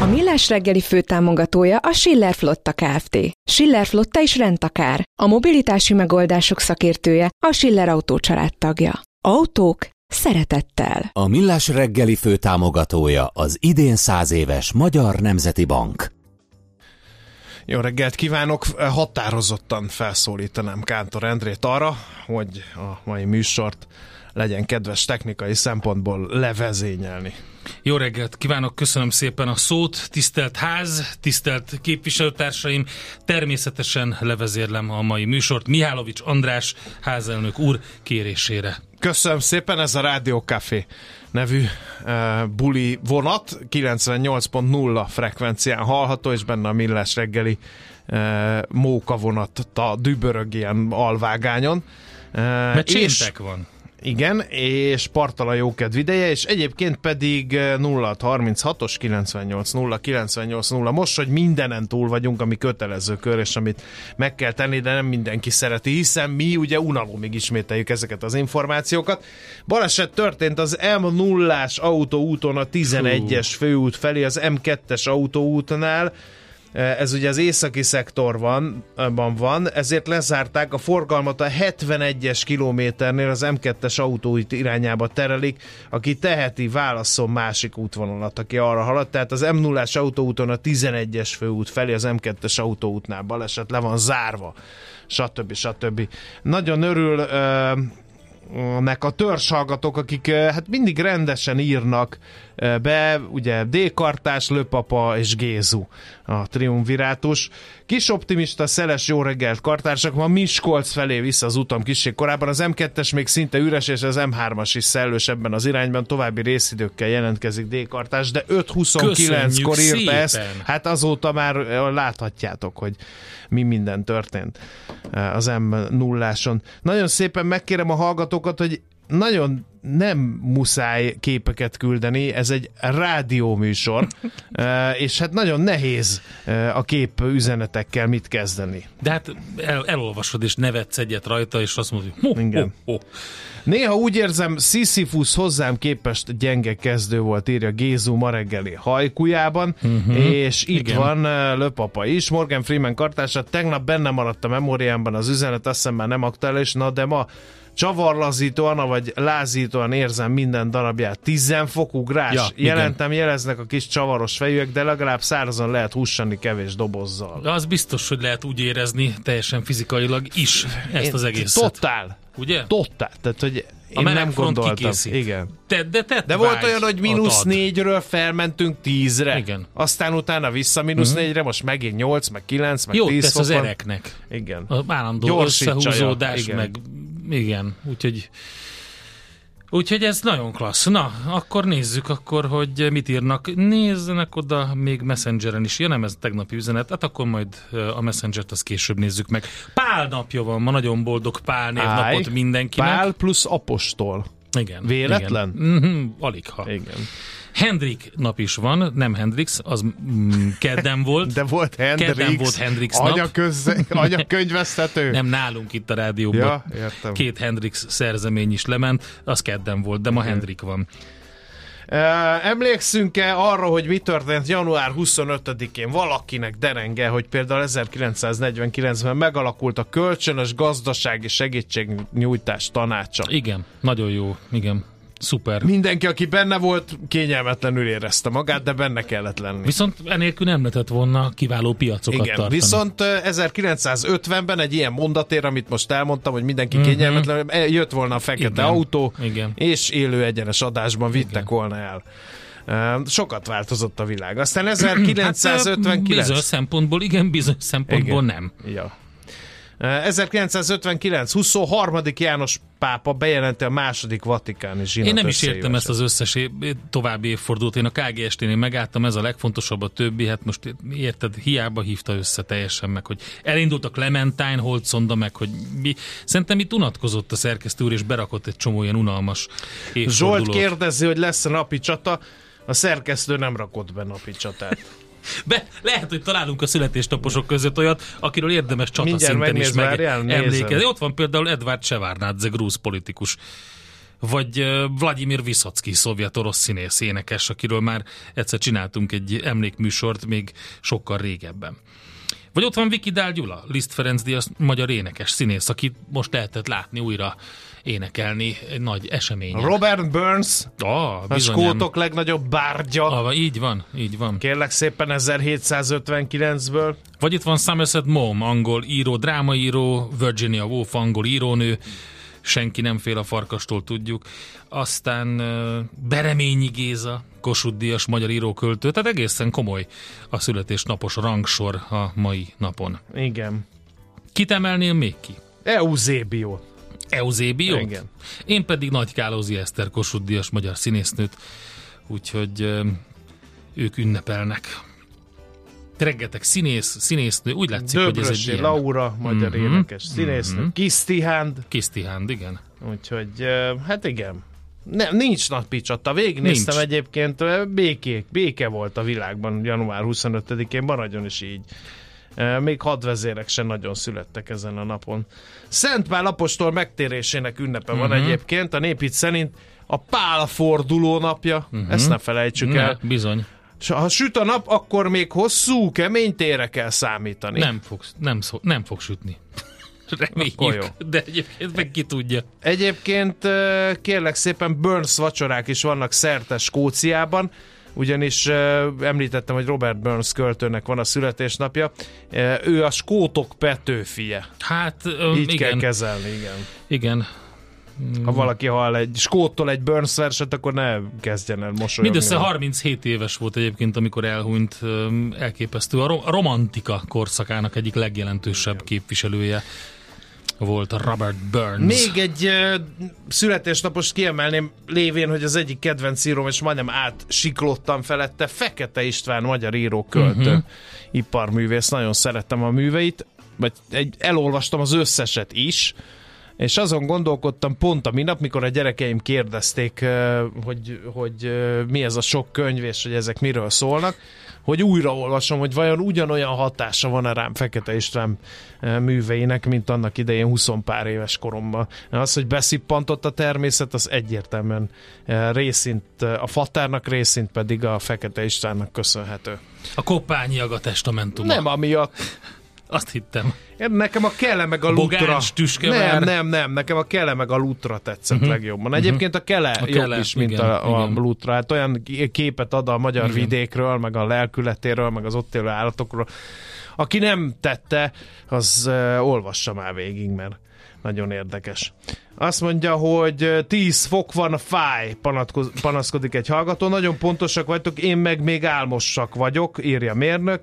A Millás reggeli főtámogatója a Schiller Flotta Kft. Schiller Flotta is rendtakár. A mobilitási megoldások szakértője a Schiller Autó tagja. Autók szeretettel. A Millás reggeli főtámogatója az idén száz éves Magyar Nemzeti Bank. Jó reggelt kívánok! Határozottan felszólítanám Kántor Endrét arra, hogy a mai műsort legyen kedves technikai szempontból levezényelni. Jó reggelt kívánok, köszönöm szépen a szót, tisztelt ház, tisztelt képviselőtársaim, természetesen levezérlem a mai műsort Mihálovics András házelnök úr kérésére. Köszönöm szépen, ez a Rádió Café nevű uh, buli vonat, 98.0 frekvencián hallható, és benne a millás reggeli uh, móka vonat a dübörög ilyen alvágányon. Uh, Mert és, van. Igen, és Partala jókedv ideje, és egyébként pedig 0636-os 98 0 98 0. Most, hogy mindenen túl vagyunk, ami kötelező kör, és amit meg kell tenni, de nem mindenki szereti, hiszen mi ugye unalomig ismételjük ezeket az információkat. Baleset történt az M0-ás autóúton a 11-es főút felé, az M2-es autóútnál, ez ugye az északi szektorban van, ezért lezárták a forgalmat a 71-es kilométernél az M2-es autóit irányába terelik, aki teheti, válaszol másik útvonalat, aki arra halad, tehát az M0-ás autóúton a 11-es főút felé az M2-es autóútnál baleset le van zárva, stb. stb. Nagyon örül uh, nek a törzshallgatók, akik hát mindig rendesen írnak be, ugye D-kartás, Löpapa és Gézu a triumvirátus. Kis optimista, szeles jó reggelt kartársak, ma Miskolc felé vissza az utam kisség korábban. Az M2-es még szinte üres, és az M3-as is szellős ebben az irányban. További részidőkkel jelentkezik D-kartás, de 5-29-kor írta ezt. Hát azóta már láthatjátok, hogy mi minden történt az M0-áson. Nagyon szépen megkérem a hallgatókat, hogy nagyon nem muszáj képeket küldeni, ez egy rádióműsor, és hát nagyon nehéz a kép üzenetekkel mit kezdeni. De hát el, elolvasod és nevetsz egyet rajta, és azt mondod, hogy ho, Igen. Ho, ho. Néha úgy érzem, Sisyphus hozzám képest gyenge kezdő volt, írja Gézu ma reggeli hajkujában, uh-huh. és itt Igen. van Löpapa is, Morgan Freeman kartársa, tegnap benne maradt a memóriámban az üzenet, azt hiszem már nem aktuális, na de ma csavarlazítóan, vagy lázítóan érzem minden darabját. 10 fok ugrás. Ja, Jelentem, igen. jeleznek a kis csavaros fejűek, de legalább szárazon lehet hussani kevés dobozzal. Az biztos, hogy lehet úgy érezni teljesen fizikailag is ezt Én, az egészet. Totál. Ugye? Totál. Tehát, hogy én a nem gondoltam. Kikészít. Igen. Te, de te de volt olyan, hogy mínusz négyről felmentünk tízre. Igen. Aztán utána vissza mínusz uh-huh. négyre, most megint nyolc, meg kilenc, meg Jó, tíz tesz az ereknek. Igen. A állandó összehúzódás, igen. meg igen, úgyhogy Úgyhogy ez nagyon klassz. Na, akkor nézzük akkor, hogy mit írnak. Nézzenek oda még Messengeren is. Ja, nem ez tegnapi üzenet. Hát akkor majd a Messengert azt később nézzük meg. Pál napja van, ma nagyon boldog Pál névnapot mindenkinek. Pál plusz apostol. Igen. Véletlen? Igen. Mm-hmm, alig ha. Igen. Hendrik nap is van, nem Hendrix, az mm, kedden volt. De volt Hendrix. Kedden volt Hendrix nap. Anyaköz, anyakönyvesztető. nem nálunk itt a rádióban. Ja, értem. Két Hendrix szerzemény is lement, az kedden volt, de ma Igen. Hendrik van. Emlékszünk-e arra, hogy mi történt január 25-én valakinek derenge, hogy például 1949-ben megalakult a kölcsönös gazdasági segítségnyújtás tanácsa? Igen, nagyon jó, igen. Szuper. Mindenki, aki benne volt, kényelmetlenül érezte magát, de benne kellett lenni. Viszont enélkül nem lehetett volna kiváló piacokat Igen, tartani. viszont 1950-ben egy ilyen mondatér, amit most elmondtam, hogy mindenki uh-huh. kényelmetlen, jött volna a fekete Igen. autó, Igen. és élő egyenes adásban vittek Igen. volna el. Sokat változott a világ. Aztán 1959... Hát, bizonyos szempontból igen, bizonyos szempontból igen. nem. Ja. 1959, 23. János pápa bejelenti a második vatikáni zsinat Én nem is értem ezt az összes további évfordulót. Én a KGST-nél megálltam, ez a legfontosabb a többi, hát most érted, hiába hívta össze teljesen meg, hogy elindult a Clementine Holtzonda meg, hogy mi, szerintem itt unatkozott a szerkesztő úr, és berakott egy csomó ilyen unalmas évfordulót. Zsolt kérdezi, hogy lesz a napi csata, a szerkesztő nem rakott be napi csatát. Be, lehet, hogy találunk a születésnaposok között olyat, akiről érdemes csata Mindjárt szinten is meg emlékezni. Ott van például Edward Sevárnádze, grúz politikus vagy Vladimir Viszocky, szovjet orosz színész, énekes, akiről már egyszer csináltunk egy emlékműsort még sokkal régebben. Vagy ott van Viki Dál Gyula, Liszt Ferenc Díaz, magyar énekes színész, akit most lehetett látni újra énekelni egy nagy esemény. Robert Burns, ah, a skótok legnagyobb bárgya. Ah, így van, így van. Kérlek szépen 1759-ből. Vagy itt van Somerset Maugham, angol író, drámaíró, Virginia Woolf, angol írónő, senki nem fél a farkastól, tudjuk. Aztán Bereményi Géza, Kossuth Díjas magyar íróköltő, tehát egészen komoly a születésnapos rangsor a mai napon. Igen. Kit emelnél még ki? Eusebio. Eusebio? Igen. Én pedig Nagy Kálózi Eszter Kossuth Díjas magyar színésznőt, úgyhogy ők ünnepelnek. Reggetek színész, színésznő, úgy látszik, Döbrösi hogy ez egy ilyen... Laura, magyar mm-hmm. énekes színésznő, mm-hmm. Kisztihánd. Kisztihánd, igen. Úgyhogy, hát igen. Nem, nincs napi csata. Végignéztem nincs. egyébként, békék, béke volt a világban január 25-én, maradjon is így. Még hadvezérek sem nagyon születtek ezen a napon. Szent Pál apostol megtérésének ünnepe uh-huh. van mhm. egyébként, a népit szerint a Pál forduló napja, uh-huh. ezt ne felejtsük ne, el. Bizony. És ha süt a nap, akkor még hosszú, kemény tére kell számítani. Nem fog, nem, szó, nem fog sütni. Reméljük, de egyébként meg ki tudja. Egyébként kérlek szépen Burns vacsorák is vannak szerte Skóciában, ugyanis említettem, hogy Robert Burns költőnek van a születésnapja. Ő a skótok Petőfie. Hát, Így igen. kell kezelni, igen. Igen. Ha valaki hall egy skóttól egy Burns verset, akkor ne kezdjen el mosolyogni. Mindössze 37 éves volt egyébként, amikor elhunyt, elképesztő. A romantika korszakának egyik legjelentősebb képviselője volt Robert Burns. Még egy uh, születésnapos kiemelném lévén, hogy az egyik kedvenc íróm, és majdnem átsiklottam felette, Fekete István, magyar író, költő, uh-huh. iparművész, nagyon szerettem a műveit, vagy egy, elolvastam az összeset is, és azon gondolkodtam pont a minap, mikor a gyerekeim kérdezték, hogy, hogy mi ez a sok könyv, és hogy ezek miről szólnak, hogy újraolvasom, hogy vajon ugyanolyan hatása van-e rám Fekete István műveinek, mint annak idején 20 pár éves koromban. Az, hogy beszippantott a természet, az egyértelműen részint a fatárnak, részint pedig a Fekete Istvánnak köszönhető. A koppányiag a testamentuma. Nem amiatt. Azt hittem. Nekem a kele meg a lutra. Nem, nem, nem. Nekem a kele meg a lutra tetszett uh-huh. legjobban. Egyébként a kele, a kele jobb is, mint igen, a, a igen. lutra. Hát olyan képet ad a magyar igen. vidékről, meg a lelkületéről, meg az ott élő állatokról. Aki nem tette, az uh, olvassa már végig, mert nagyon érdekes. Azt mondja, hogy 10 fok van fáj, panaszkodik egy hallgató. Nagyon pontosak vagytok, én meg még álmosak vagyok, írja mérnök.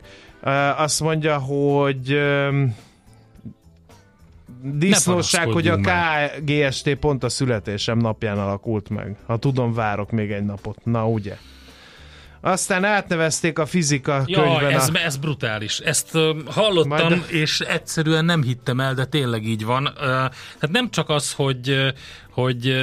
Azt mondja, hogy disznóság, hogy a KGST pont a születésem napján alakult meg. Ha tudom, várok még egy napot. Na, ugye? Aztán átnevezték a fizika Jaj, könyvben. Ez, a... ez brutális. Ezt uh, hallottam, Majd... és egyszerűen nem hittem el, de tényleg így van. Uh, hát nem csak az, hogy, hogy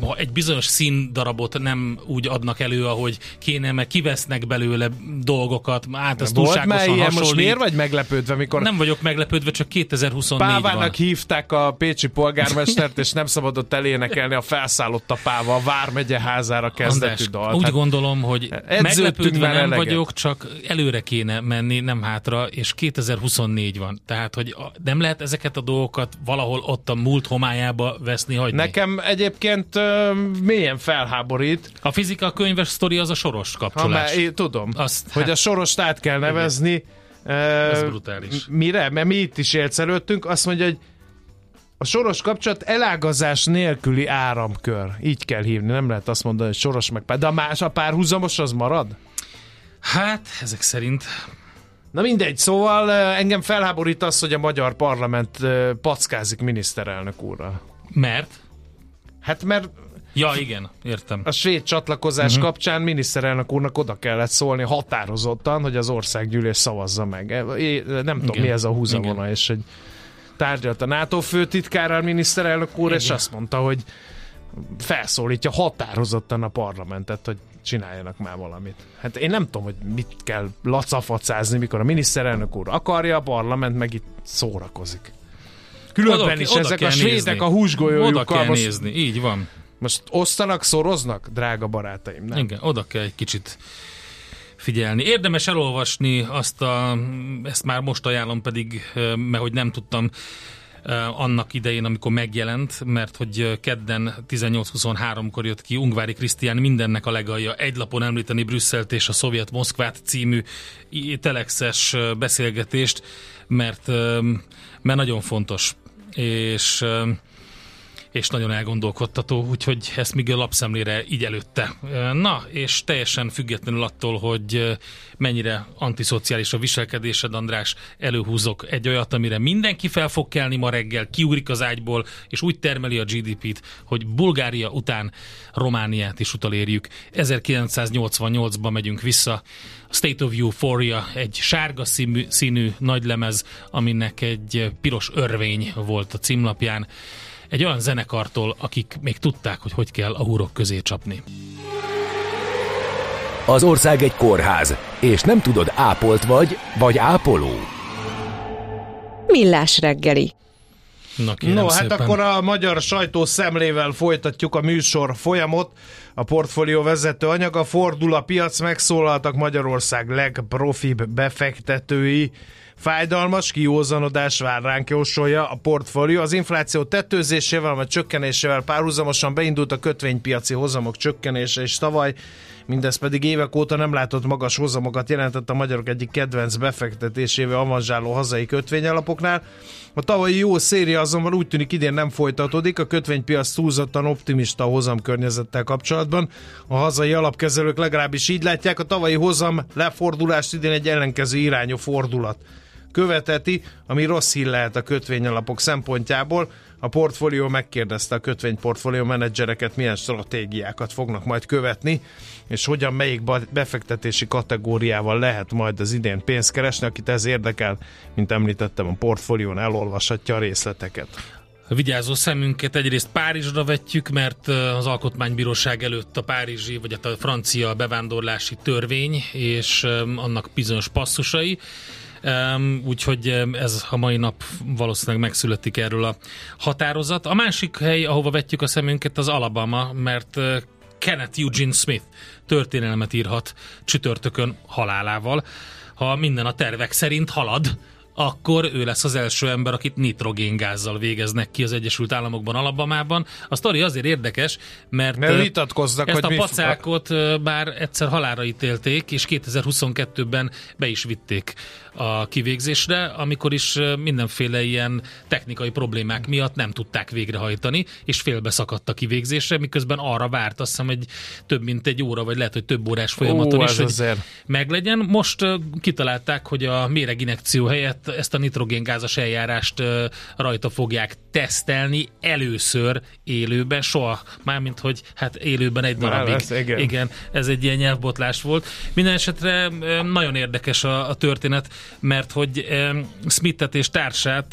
ha egy bizonyos színdarabot nem úgy adnak elő, ahogy kéne, meg kivesznek belőle dolgokat, át az túlságosan ilyen. Most miért vagy meglepődve, mikor... Nem vagyok meglepődve, csak 2024 Pávának van. hívták a pécsi polgármestert, és nem szabadott elénekelni a felszállott a páva a Vármegye házára kezdetű dalt. Úgy hát gondolom, hogy meglepődve nem eleget. vagyok, csak előre kéne menni, nem hátra, és 2024 van. Tehát, hogy nem lehet ezeket a dolgokat valahol ott a múlt homályába veszni, hagyni. Nekem nekem egyébként uh, mélyen felháborít. A fizika könyves sztori az a soros kapcsolás. Ha, én tudom, Azt, hogy hát, a sorost át kell nevezni. Uh, Ez brutális. Mire? Mert mi itt is élszerültünk. Azt mondja, hogy a soros kapcsolat elágazás nélküli áramkör. Így kell hívni, nem lehet azt mondani, hogy soros meg pár. De a más, a párhuzamos az marad? Hát, ezek szerint Na mindegy, szóval engem felháborít az, hogy a magyar parlament packázik miniszterelnök úrral. Mert? Hát mert Ja, igen, értem. A svéd csatlakozás uh-huh. kapcsán miniszterelnök úrnak oda kellett szólni határozottan, hogy az országgyűlés szavazza meg. É, nem igen. tudom, mi ez a húzavona, és hogy tárgyalt a NATO főtitkárral miniszterelnök úr, igen. és azt mondta, hogy felszólítja határozottan a parlamentet, hogy csináljanak már valamit. Hát én nem tudom, hogy mit kell lacafacázni, mikor a miniszterelnök úr akarja, a parlament meg itt szórakozik. Különben oda, is oda ezek a svédek nézni. a húsgolyójukkal. Oda kell most, nézni, így van. Most osztanak, szoroznak, drága barátaim, nem? Igen, oda kell egy kicsit figyelni. Érdemes elolvasni azt a, ezt már most ajánlom pedig, mert hogy nem tudtam annak idején, amikor megjelent, mert hogy kedden 18-23-kor jött ki Ungvári Krisztián mindennek a legalja egy lapon említeni Brüsszelt és a Szovjet Moszkvát című telexes beszélgetést, mert, mert nagyon fontos és és nagyon elgondolkodtató, úgyhogy ezt még a lapszemlére így előtte. Na, és teljesen függetlenül attól, hogy mennyire antiszociális a viselkedésed, András, előhúzok egy olyat, amire mindenki fel fog kelni ma reggel, kiugrik az ágyból, és úgy termeli a GDP-t, hogy Bulgária után Romániát is utolérjük. 1988-ban megyünk vissza. State of Euphoria egy sárga színű, színű nagylemez, aminek egy piros örvény volt a címlapján egy olyan zenekartól, akik még tudták, hogy hogy kell a húrok közé csapni. Az ország egy kórház, és nem tudod, ápolt vagy, vagy ápoló. Millás reggeli. Na, no, hát szépen. akkor a magyar sajtó szemlével folytatjuk a műsor folyamot. A portfólió vezető anyaga fordul a piac, megszólaltak Magyarország legprofibb befektetői. Fájdalmas kiózanodás vár ránk jósolja a portfólió. Az infláció tetőzésével, vagy csökkenésével párhuzamosan beindult a kötvénypiaci hozamok csökkenése, és tavaly mindez pedig évek óta nem látott magas hozamokat jelentett a magyarok egyik kedvenc befektetésével avanzsáló hazai kötvényalapoknál. A tavalyi jó széria azonban úgy tűnik idén nem folytatódik, a kötvénypiac túlzottan optimista hozam környezettel kapcsolatban. A hazai alapkezelők legalábbis így látják, a tavalyi hozam lefordulást idén egy ellenkező irányú fordulat követeti, ami rossz hír lehet a kötvényalapok szempontjából. A portfólió megkérdezte a kötvényportfólió menedzsereket, milyen stratégiákat fognak majd követni, és hogyan melyik befektetési kategóriával lehet majd az idén pénzt keresni. Akit ez érdekel, mint említettem, a portfólión elolvashatja a részleteket. A vigyázó szemünket egyrészt Párizsra vetjük, mert az Alkotmánybíróság előtt a párizsi, vagy a francia bevándorlási törvény és annak bizonyos passzusai Um, úgyhogy ez a mai nap valószínűleg megszületik erről a határozat. A másik hely, ahova vetjük a szemünket, az Alabama, mert Kenneth Eugene Smith történelmet írhat csütörtökön halálával. Ha minden a tervek szerint halad, akkor ő lesz az első ember, akit nitrogéngázzal végeznek ki az Egyesült Államokban, Alabamában. A sztori azért érdekes, mert, mert vitatkoznak, ezt hogy a pacákot f- bár egyszer halára ítélték, és 2022-ben be is vitték a kivégzésre, amikor is mindenféle ilyen technikai problémák miatt nem tudták végrehajtani, és félbeszakadt a kivégzésre, miközben arra várt, azt hiszem, hogy több mint egy óra, vagy lehet, hogy több órás folyamaton Ó, is, hogy azért. meglegyen. Most kitalálták, hogy a méreginekció helyett ezt a nitrogéngázas eljárást rajta fogják tesztelni először élőben, soha, mármint hogy hát élőben egy darabig. Lesz, igen. igen, ez egy ilyen nyelvbotlás volt. Minden esetre nagyon érdekes a, a történet, mert hogy Smithet és társát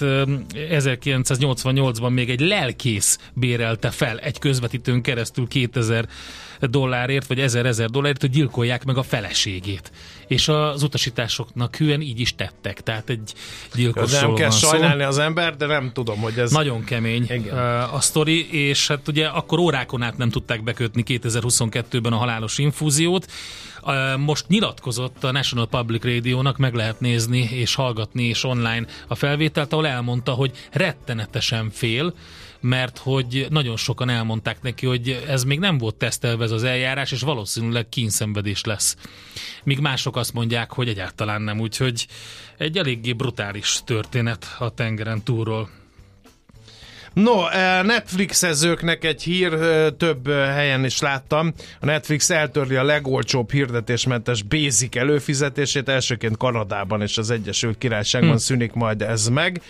1988-ban még egy lelkész bérelte fel egy közvetítőn keresztül 2000 dollárért, vagy ezer-ezer dollárért, hogy gyilkolják meg a feleségét. És az utasításoknak hűen így is tettek. Tehát egy gyilkos Nem kell sajnálni szó. az ember, de nem tudom, hogy ez... Nagyon kemény Igen. a sztori, és hát ugye akkor órákon át nem tudták bekötni 2022-ben a halálos infúziót. Most nyilatkozott a National Public Radio-nak, meg lehet nézni és hallgatni és online a felvételt, ahol elmondta, hogy rettenetesen fél, mert hogy nagyon sokan elmondták neki, hogy ez még nem volt tesztelve ez az eljárás, és valószínűleg kínszenvedés lesz. Míg mások azt mondják, hogy egyáltalán nem, úgyhogy egy eléggé brutális történet a tengeren túlról. No, eh, Netflixezőknek egy hír, eh, több eh, helyen is láttam. A Netflix eltörli a legolcsóbb hirdetésmentes basic előfizetését, elsőként Kanadában és az Egyesült Királyságban hm. szűnik majd ez meg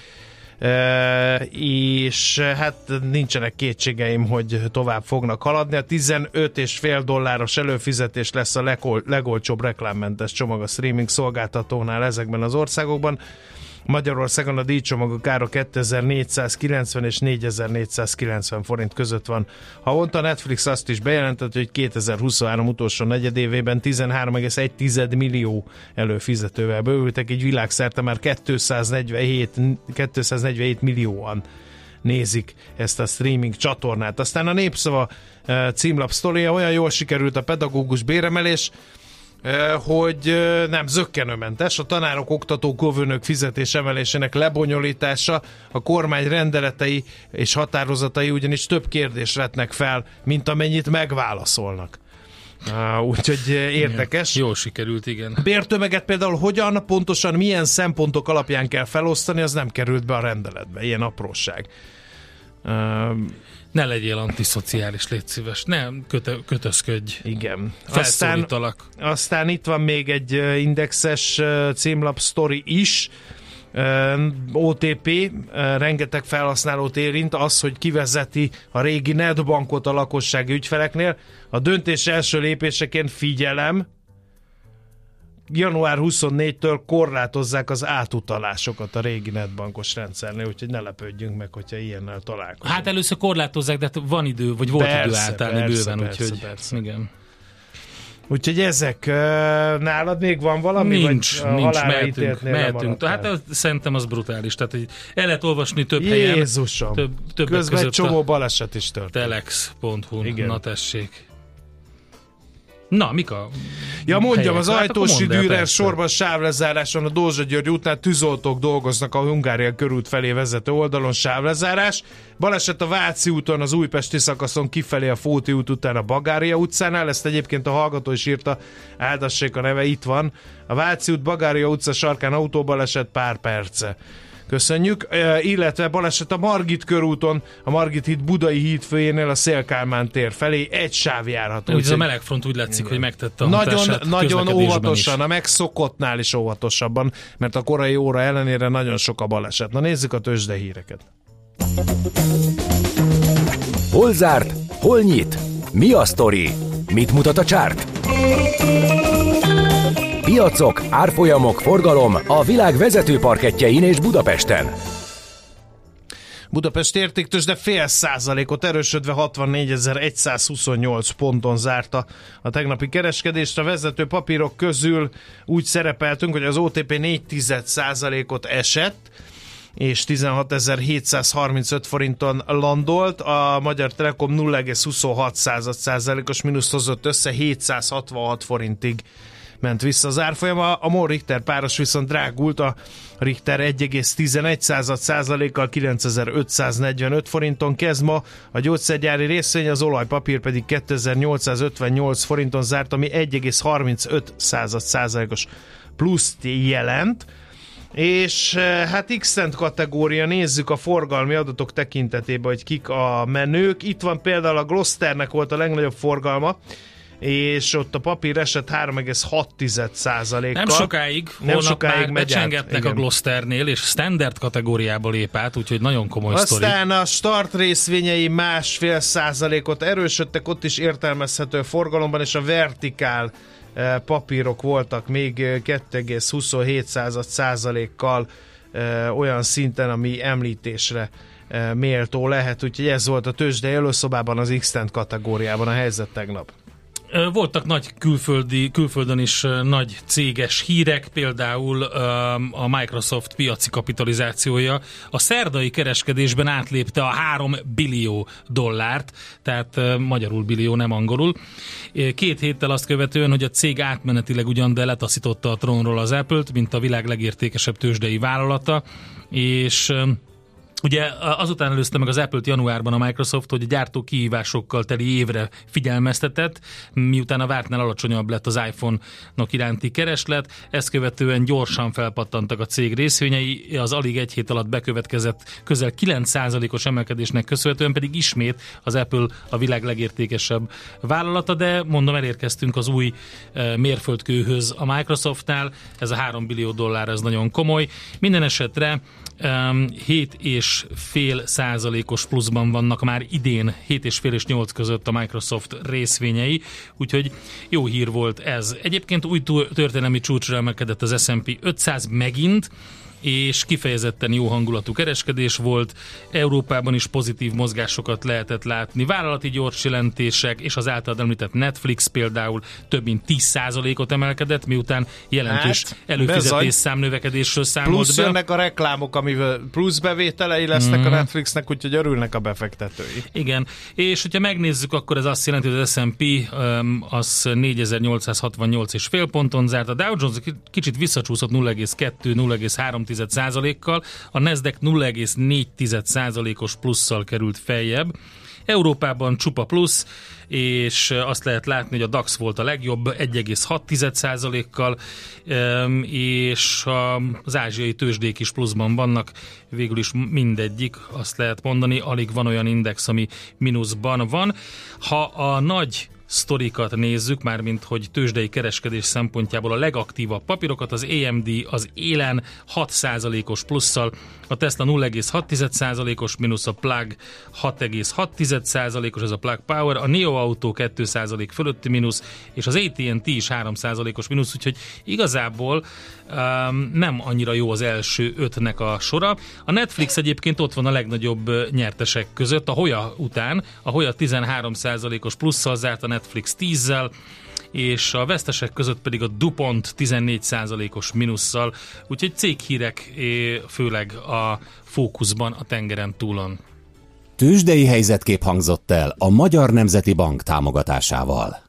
és hát nincsenek kétségeim, hogy tovább fognak haladni. A 15 és fél dolláros előfizetés lesz a legol- legolcsóbb reklámmentes csomag a streaming szolgáltatónál ezekben az országokban. Magyarországon a díjcsomagok ára 2490 és 4490 forint között van. Ha a Netflix azt is bejelentett, hogy 2023 utolsó negyedévében 13,1 millió előfizetővel bővültek, így világszerte már 247, 247 millióan nézik ezt a streaming csatornát. Aztán a Népszava eh, címlap sztoria olyan jól sikerült a pedagógus béremelés, hogy nem zöggenőmentes. A tanárok, oktatók, governők fizetés emelésének lebonyolítása, a kormány rendeletei és határozatai ugyanis több kérdést vetnek fel, mint amennyit megválaszolnak. Uh, úgyhogy érdekes. Jól sikerült, igen. Bértömeget például hogyan, pontosan milyen szempontok alapján kell felosztani, az nem került be a rendeletbe, ilyen apróság. Uh, ne legyél antiszociális, légy szíves. Nem kötö, kötözködj. Igen. Aztán, aztán itt van még egy indexes címlap story is. OTP, rengeteg felhasználót érint, az, hogy kivezeti a régi netbankot a lakossági ügyfeleknél. A döntés első lépéseként figyelem, január 24-től korlátozzák az átutalásokat a régi netbankos rendszernél, úgyhogy ne lepődjünk meg, hogyha ilyennel találkozunk. Hát először korlátozzák, de hát van idő, vagy volt persze, idő átállni persze, bőven, persze, úgyhogy persze. igen. Úgyhogy ezek, nálad még van valami? Nincs, vagy nincs, mehetünk, mehetünk. Hát szerintem az brutális, tehát hogy el lehet olvasni több Jézusom. helyen. Több, Közben egy csomó baleset is történt. Telex.hu, na tessék. Na, mik a Ja, mondjam, az hát Ajtósi Dürer sorban sávlezáráson a Dózsa György útnál tűzoltók dolgoznak a Hungária körút felé vezető oldalon sávlezárás. Baleset a Váci úton, az újpesti szakaszon kifelé a Fóti út után a Bagária utcánál, ezt egyébként a hallgató is írta, áldassék a neve, itt van. A Váci út Bagária utca sarkán autóbaleset pár perce. Köszönjük. E, illetve baleset a Margit körúton, a Margit híd Budai híd főjénél a Szélkálmán tér felé egy sáv járható. Úgy, ez a melegfront úgy látszik, Igen. hogy megtette a Nagyon, nagyon óvatosan, is. a megszokottnál is óvatosabban, mert a korai óra ellenére nagyon sok a baleset. Na nézzük a tőzsde híreket. Hol zárt? Hol nyit? Mi a sztori? Mit mutat a csárt? Piacok, árfolyamok, forgalom a világ vezető parketjein és Budapesten. Budapest értéktős, de fél százalékot erősödve 64.128 ponton zárta a tegnapi kereskedést. A vezető papírok közül úgy szerepeltünk, hogy az OTP 4 százalékot esett, és 16.735 forinton landolt. A Magyar Telekom 0,26 százalékos mínusz hozott össze 766 forintig ment vissza az árfolyama. A MOL Richter páros viszont drágult, a Richter 1,11 század százalékkal 9545 forinton kezd ma, a gyógyszergyári részvény, az olajpapír pedig 2858 forinton zárt, ami 1,35 század százalékos pluszt jelent. És eh, hát x kategória, nézzük a forgalmi adatok tekintetében, hogy kik a menők. Itt van például a Glosternek volt a legnagyobb forgalma, és ott a papír eset 3,6%-kal. Nem sokáig, nem sokáig már becsengetnek át, a Glosternél, és standard kategóriába lép át, úgyhogy nagyon komoly Aztán sztori. a start részvényei másfél százalékot erősödtek, ott is értelmezhető forgalomban, és a vertikál eh, papírok voltak még 2,27 százalékkal eh, olyan szinten, ami említésre eh, méltó lehet, úgyhogy ez volt a tőzsdei előszobában az x kategóriában a helyzet tegnap. Voltak nagy külföldi, külföldön is nagy céges hírek, például a Microsoft piaci kapitalizációja a szerdai kereskedésben átlépte a 3 billió dollárt, tehát magyarul billió, nem angolul. Két héttel azt követően, hogy a cég átmenetileg ugyan, de letaszította a trónról az Apple-t, mint a világ legértékesebb tőzsdei vállalata, és Ugye azután előzte meg az Apple-t januárban a Microsoft, hogy a gyártó kihívásokkal teli évre figyelmeztetett, miután a vártnál alacsonyabb lett az iPhone-nok iránti kereslet, ezt követően gyorsan felpattantak a cég részvényei, az alig egy hét alatt bekövetkezett közel 9%-os emelkedésnek köszönhetően pedig ismét az Apple a világ legértékesebb vállalata, de mondom elérkeztünk az új e, mérföldkőhöz a Microsoftnál, ez a 3 billió dollár, ez nagyon komoly. Minden esetre 7 és fél százalékos pluszban vannak már idén 7 és fél és 8 között a Microsoft részvényei, úgyhogy jó hír volt ez. Egyébként új történelmi csúcsra emelkedett az S&P 500 megint, és kifejezetten jó hangulatú kereskedés volt. Európában is pozitív mozgásokat lehetett látni. Vállalati gyors jelentések és az által említett Netflix például több mint 10%-ot emelkedett, miután jelentős hát, előfizetés számnövekedésről számolt Plusz be. jönnek a reklámok, amivel plusz bevételei lesznek mm. a Netflixnek, úgyhogy örülnek a befektetői. Igen, és hogyha megnézzük, akkor ez azt jelenti, hogy az S&P um, az 4868 és fél ponton zárt, a Dow Jones kicsit visszacsúszott 0,2-0,3 0,3%-kal, a Nasdaq 0,4%-os plusszal került feljebb. Európában csupa plusz, és azt lehet látni, hogy a DAX volt a legjobb 1,6%-kal, és az ázsiai tőzsdék is pluszban vannak, végül is mindegyik, azt lehet mondani, alig van olyan index, ami mínuszban van. Ha a nagy sztorikat nézzük, mármint hogy tőzsdei kereskedés szempontjából a legaktívabb papírokat, az AMD az élen 6%-os plusszal, a Tesla 0,6%-os mínusz, a Plug 6,6%-os, ez a Plug Power, a Neo Auto 2% fölötti mínusz, és az AT&T is 3%-os mínusz, úgyhogy igazából um, nem annyira jó az első ötnek a sora. A Netflix egyébként ott van a legnagyobb nyertesek között, a Hoya után, a Hoya 13%-os plusszal zárt, a Netflix 10-zel, és a vesztesek között pedig a DuPont 14%-os minusszal, úgyhogy céghírek főleg a fókuszban a tengeren túlon. Tőzsdei helyzetkép hangzott el a Magyar Nemzeti Bank támogatásával.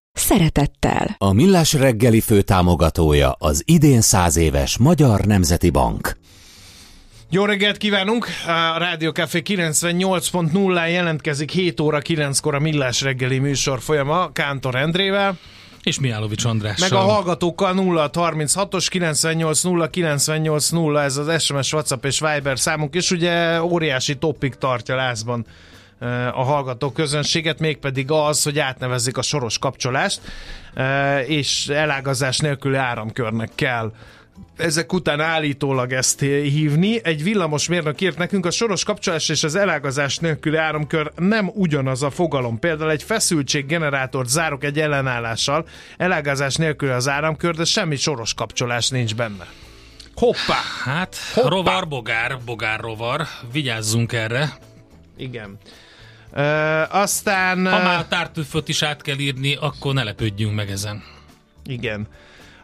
szeretettel. A Millás reggeli főtámogatója az idén száz éves Magyar Nemzeti Bank. Jó reggelt kívánunk! A Rádió Café 98.0-án jelentkezik 7 óra 9-kor a Millás reggeli műsor folyama Kántor Endrével. És Miálovics Andrással. Meg a hallgatókkal 0 36-os 98 0 98 0 ez az SMS, WhatsApp és Viber számunk, és ugye óriási topik tartja lázban a hallgató közönséget, mégpedig az, hogy átnevezik a soros kapcsolást, és elágazás nélküli áramkörnek kell ezek után állítólag ezt hívni. Egy villamos mérnök írt nekünk, a soros kapcsolás és az elágazás nélküli áramkör nem ugyanaz a fogalom. Például egy feszültséggenerátort zárok egy ellenállással, elágazás nélkül az áramkör, de semmi soros kapcsolás nincs benne. Hoppá! Hát, Hoppá. rovar, bogár, bogár, rovar. Vigyázzunk erre. Igen. Ö, aztán... Ha már tártűföt is át kell írni, akkor ne lepődjünk meg ezen. Igen.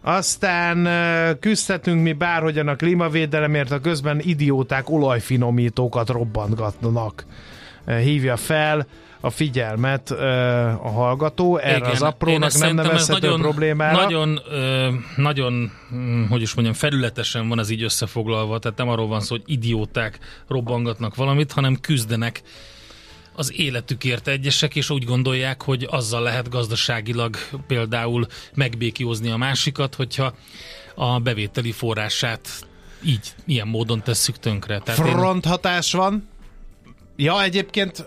Aztán küzdhetünk mi bárhogyan a klímavédelemért, a közben idióták olajfinomítókat robbantgatnak. Hívja fel a figyelmet a hallgató erre Igen, az aprónak nem nevezhető nagyon, problémára. Nagyon, nagyon, hm, hogy is mondjam, felületesen van ez így összefoglalva, tehát nem arról van szó, hogy idióták robbangatnak valamit, hanem küzdenek az életükért egyesek, és úgy gondolják, hogy azzal lehet gazdaságilag például megbékiózni a másikat, hogyha a bevételi forrását így, ilyen módon tesszük tönkre. Tehát Fronthatás én... van. Ja, egyébként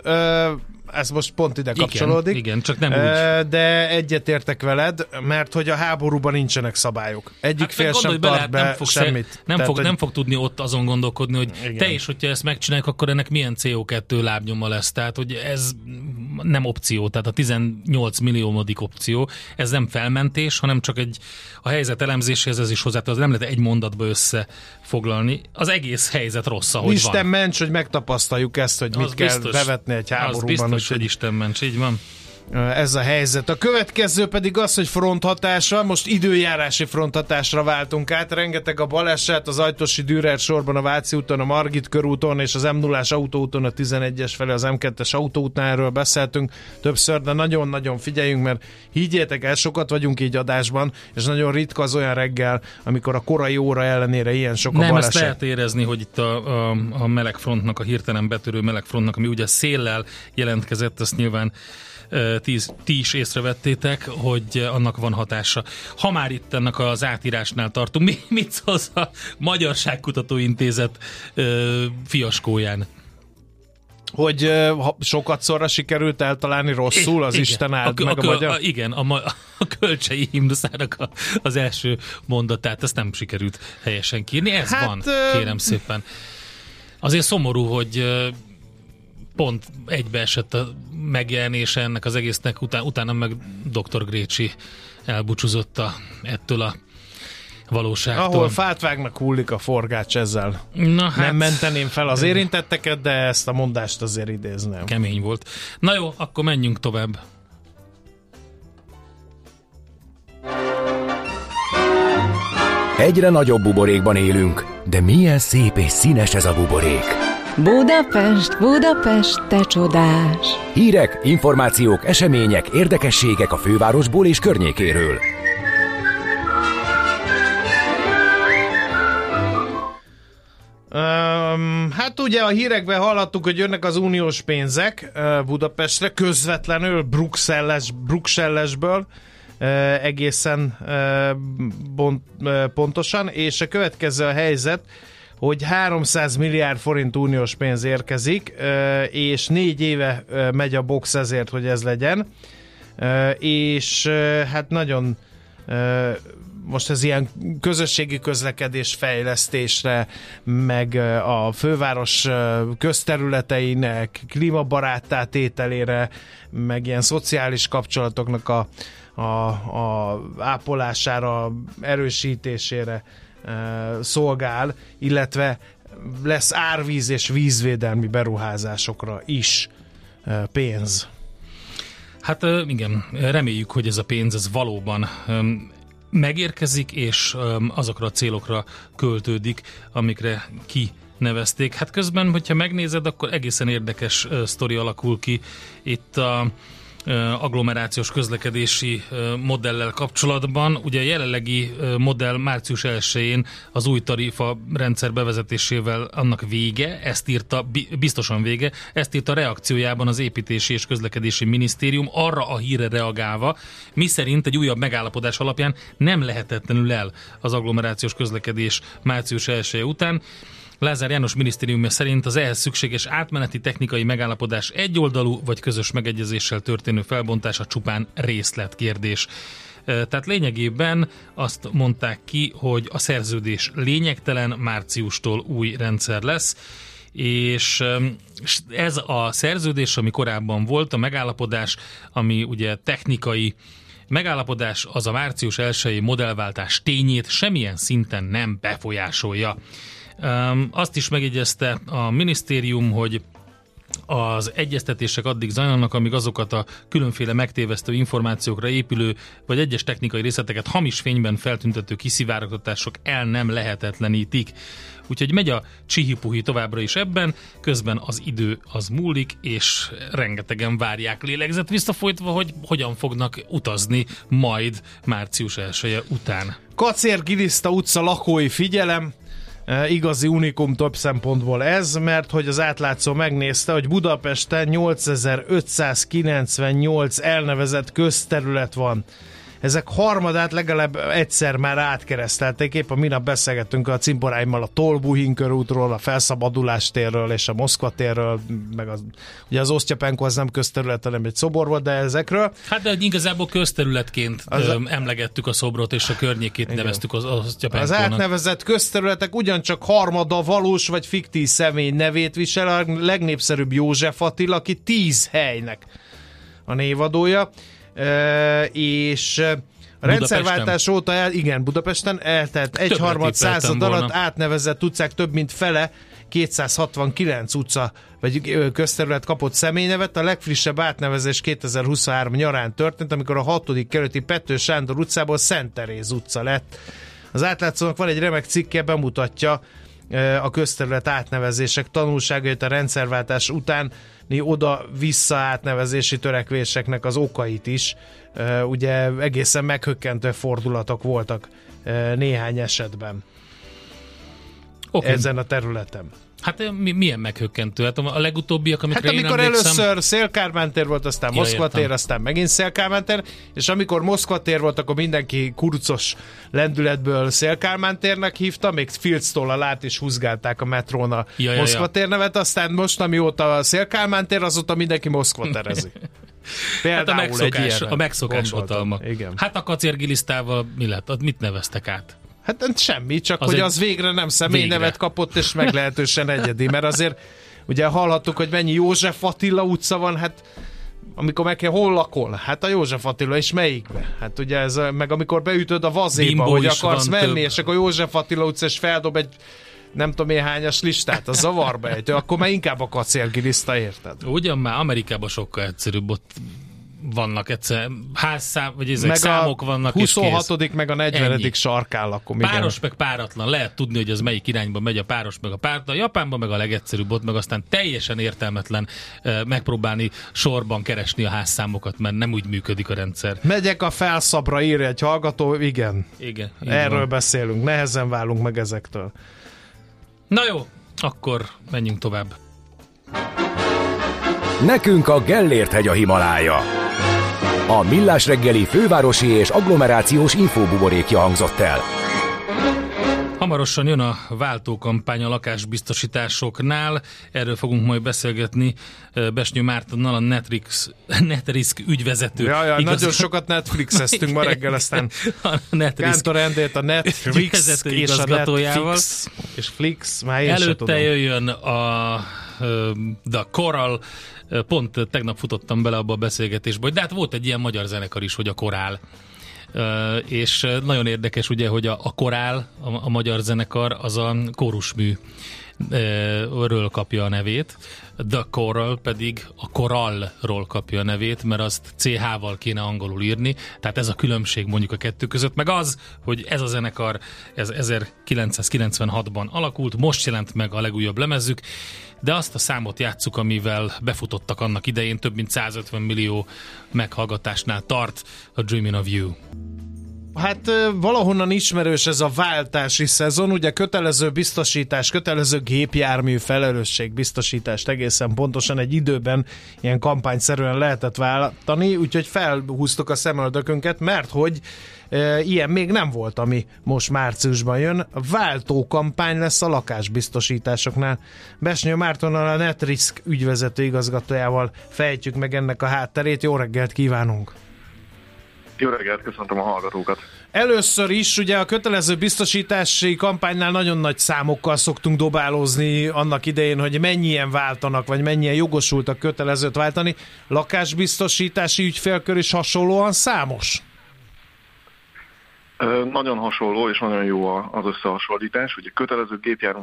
ez most pont ide kapcsolódik. Igen, igen csak nem úgy. De egyetértek veled, mert hogy a háborúban nincsenek szabályok. Egyik hát fél sem bele, tart be nem fog semmit. Nem, Tehát, fog, hogy... nem fog tudni ott azon gondolkodni, hogy igen. te is, hogyha ezt megcsinálják, akkor ennek milyen CO2 lábnyoma lesz. Tehát, hogy ez nem opció, tehát a 18 milliómodik opció, ez nem felmentés, hanem csak egy a helyzet elemzéséhez ez is hozzá, az nem lehet egy mondatba összefoglalni. Az egész helyzet rossz, ahogy Isten van. ments, hogy megtapasztaljuk ezt, hogy az mit biztos, kell bevetni egy háborúban. Biztos, hogy, hogy Isten ments, így van ez a helyzet. A következő pedig az, hogy fronthatásra, most időjárási fronthatásra váltunk át, rengeteg a baleset, az Ajtosi Dürer sorban a Váci úton, a Margit körúton és az m 0 autóúton, a 11-es felé az M2-es autóútnál erről beszéltünk többször, de nagyon-nagyon figyeljünk, mert higgyétek el, sokat vagyunk így adásban, és nagyon ritka az olyan reggel, amikor a korai óra ellenére ilyen sok a Nem, baleset. ezt lehet érezni, hogy itt a, a, a melegfrontnak, a hirtelen betörő melegfrontnak, ami ugye széllel jelentkezett, ezt nyilván tíz, ti is észrevettétek, hogy annak van hatása. Ha már itt ennek az átírásnál tartunk, mi, mit szólsz a Magyarságkutató Intézet fiaskóján? hogy ha sokat szorra sikerült eltalálni rosszul, az igen, Isten áld a, meg a, a, magyar... A, igen, a, a kölcsei himnuszának a, az első mondatát, ezt nem sikerült helyesen kírni. Ez hát, van, kérem szépen. Azért szomorú, hogy pont egybeesett a megjelenése ennek az egésznek, után, utána meg dr. Grécsi elbúcsúzott a, ettől a valóságtól. Ahol fát vágnak, hullik a forgács ezzel. Na, hát, Nem menteném fel az érintetteket, de ezt a mondást azért idézném. Kemény volt. Na jó, akkor menjünk tovább. Egyre nagyobb buborékban élünk, de milyen szép és színes ez a buborék. Budapest, Budapest, te csodás! Hírek, információk, események, érdekességek a fővárosból és környékéről. Um, hát ugye a hírekben hallottuk, hogy jönnek az uniós pénzek uh, Budapestre, közvetlenül Bruxelles, Bruxellesből uh, egészen uh, bont, uh, pontosan, és a következő a helyzet, hogy 300 milliárd forint uniós pénz érkezik, és négy éve megy a box ezért, hogy ez legyen, és hát nagyon most ez ilyen közösségi közlekedés fejlesztésre, meg a főváros közterületeinek klímabaráttá tételére, meg ilyen szociális kapcsolatoknak a, a, a ápolására, erősítésére szolgál, illetve lesz árvíz és vízvédelmi beruházásokra is pénz. Hát igen, reméljük, hogy ez a pénz ez valóban megérkezik, és azokra a célokra költődik, amikre ki nevezték. Hát közben, hogyha megnézed, akkor egészen érdekes sztori alakul ki itt a agglomerációs közlekedési modellel kapcsolatban. Ugye a jelenlegi modell március 1-én az új tarifa rendszer bevezetésével annak vége, ezt írta, biztosan vége, ezt írta reakciójában az építési és közlekedési minisztérium arra a híre reagálva, mi szerint egy újabb megállapodás alapján nem lehetetlenül el az agglomerációs közlekedés március 1 után. Lázár János minisztériumja szerint az ehhez szükséges átmeneti technikai megállapodás egyoldalú vagy közös megegyezéssel történő felbontása csupán részletkérdés. Tehát lényegében azt mondták ki, hogy a szerződés lényegtelen, márciustól új rendszer lesz, és ez a szerződés, ami korábban volt, a megállapodás, ami ugye technikai megállapodás, az a március 1 modellváltás tényét semmilyen szinten nem befolyásolja. Azt is megjegyezte a minisztérium, hogy az egyeztetések addig zajlanak, amíg azokat a különféle megtévesztő információkra épülő, vagy egyes technikai részleteket hamis fényben feltüntető kiszivárogtatások el nem lehetetlenítik. Úgyhogy megy a csihipuhi továbbra is ebben, közben az idő az múlik, és rengetegen várják lélegzet visszafolytva, hogy hogyan fognak utazni majd március 1 után. Kacér Giliszta utca lakói figyelem, E, igazi unikum több szempontból ez, mert hogy az átlátszó megnézte, hogy Budapesten 8598 elnevezett közterület van ezek harmadát legalább egyszer már átkeresztelték. Épp a minap beszélgettünk a cimboráimmal a Tolbuhin körútról, a Felszabadulás térről és a Moszkva térről, meg az, ugye az Osztyapenko az nem közterület, hanem egy szobor volt, de ezekről. Hát de igazából közterületként az ö, emlegettük a szobrot, és a környékét igen. neveztük az Osztyapenkónak. Az átnevezett közterületek ugyancsak harmada valós vagy fiktív személy nevét visel, a legnépszerűbb József Attila, aki tíz helynek a névadója és a rendszerváltás óta, el, igen, Budapesten eltelt egyharmad század alatt átnevezett utcák több mint fele 269 utca vagy közterület kapott személynevet. A legfrissebb átnevezés 2023 nyarán történt, amikor a 6. kerületi Pető Sándor utcából Szent Teréz utca lett. Az átlátszónak van egy remek cikke, bemutatja a közterület átnevezések tanulságait a rendszerváltás után oda-vissza átnevezési törekvéseknek az okait is. Ugye egészen meghökkentő fordulatok voltak néhány esetben okay. ezen a területen. Hát mi, milyen meghökkentő? Hát a legutóbbiak, amikre hát amikor én emlékszem... először Szélkármán tér volt, aztán ja, Moszkva tér, aztán megint Szélkármán tér, és amikor Moszkva tér volt, akkor mindenki kurcos lendületből Szélkármán térnek hívta, még Filctól lát és húzgálták a metrón a ja, Moszkva ja, tér nevet, aztán most, amióta a Szélkálmán tér, azóta mindenki Moszkva terezi. Például hát a megszokás, a megszokás hatalma. Igen. Hát a kacérgilisztával mi lett? Mit neveztek át? Hát semmi, csak az hogy egy... az végre nem személynevet kapott, és meglehetősen egyedi, mert azért ugye hallhattuk, hogy mennyi József Attila utca van, hát amikor meg kell, hol lakol? Hát a József Attila, és melyikbe? Hát ugye ez, meg amikor beütöd a vazéba, Bimbo hogy akarsz menni, több. és akkor József Attila utca, és feldob egy nem tudom én hányas listát, a zavarba ejtő, akkor már inkább a kacérgiliszta, érted? Ugyan már Amerikában sokkal egyszerűbb, ott vannak egyszer, házszám, vagy ezek meg számok vannak. 26. meg a 40. Ennyi. sarkán lakom. Igen. Páros meg páratlan, lehet tudni, hogy az melyik irányba megy a páros meg a páratlan. A Japánban meg a legegyszerűbb ott, meg aztán teljesen értelmetlen uh, megpróbálni sorban keresni a házszámokat, mert nem úgy működik a rendszer. Megyek a felszabra, írja egy hallgató, igen. Igen. Erről van. beszélünk, nehezen válunk meg ezektől. Na jó, akkor menjünk tovább. Nekünk a Gellért hegy a Himalája. A Millás reggeli fővárosi és agglomerációs infóbuborékja hangzott el. Hamarosan jön a váltókampány a lakásbiztosításoknál, erről fogunk majd beszélgetni Besnyő Mártonnal, a Netrix, Netrisk ügyvezető. Ja, ja, Igaz... nagyon sokat Netflixeztünk ma reggel, aztán a Netrisk Kántor Endét, a Netflix és a Netflix és Flix, már én Előtte jöjjön a The Coral Pont tegnap futottam bele abba a beszélgetésbe, hogy de hát volt egy ilyen magyar zenekar is, hogy a Korál. És nagyon érdekes ugye, hogy a, a korál, a, a magyar zenekar, az a kórusmű ről kapja a nevét, The Coral pedig a korallról kapja a nevét, mert azt CH-val kéne angolul írni, tehát ez a különbség mondjuk a kettő között, meg az, hogy ez a zenekar ez 1996-ban alakult, most jelent meg a legújabb lemezük, de azt a számot játsszuk, amivel befutottak annak idején, több mint 150 millió meghallgatásnál tart a Dreaming of You. Hát valahonnan ismerős ez a váltási szezon, ugye kötelező biztosítás, kötelező gépjármű felelősség biztosítást egészen pontosan egy időben ilyen kampányszerűen lehetett váltani, úgyhogy felhúztuk a szemöldökünket, mert hogy e, ilyen még nem volt, ami most márciusban jön. Váltó kampány lesz a lakásbiztosításoknál. Besnyő Mártonnal a Netrisk ügyvezető igazgatójával fejtjük meg ennek a hátterét. Jó reggelt kívánunk! Jó reggelt, köszöntöm a hallgatókat. Először is ugye a kötelező biztosítási kampánynál nagyon nagy számokkal szoktunk dobálózni annak idején, hogy mennyien váltanak, vagy mennyien jogosultak kötelezőt váltani. Lakásbiztosítási ügyfélkör is hasonlóan számos? Nagyon hasonló és nagyon jó az összehasonlítás. Ugye kötelező gépjármű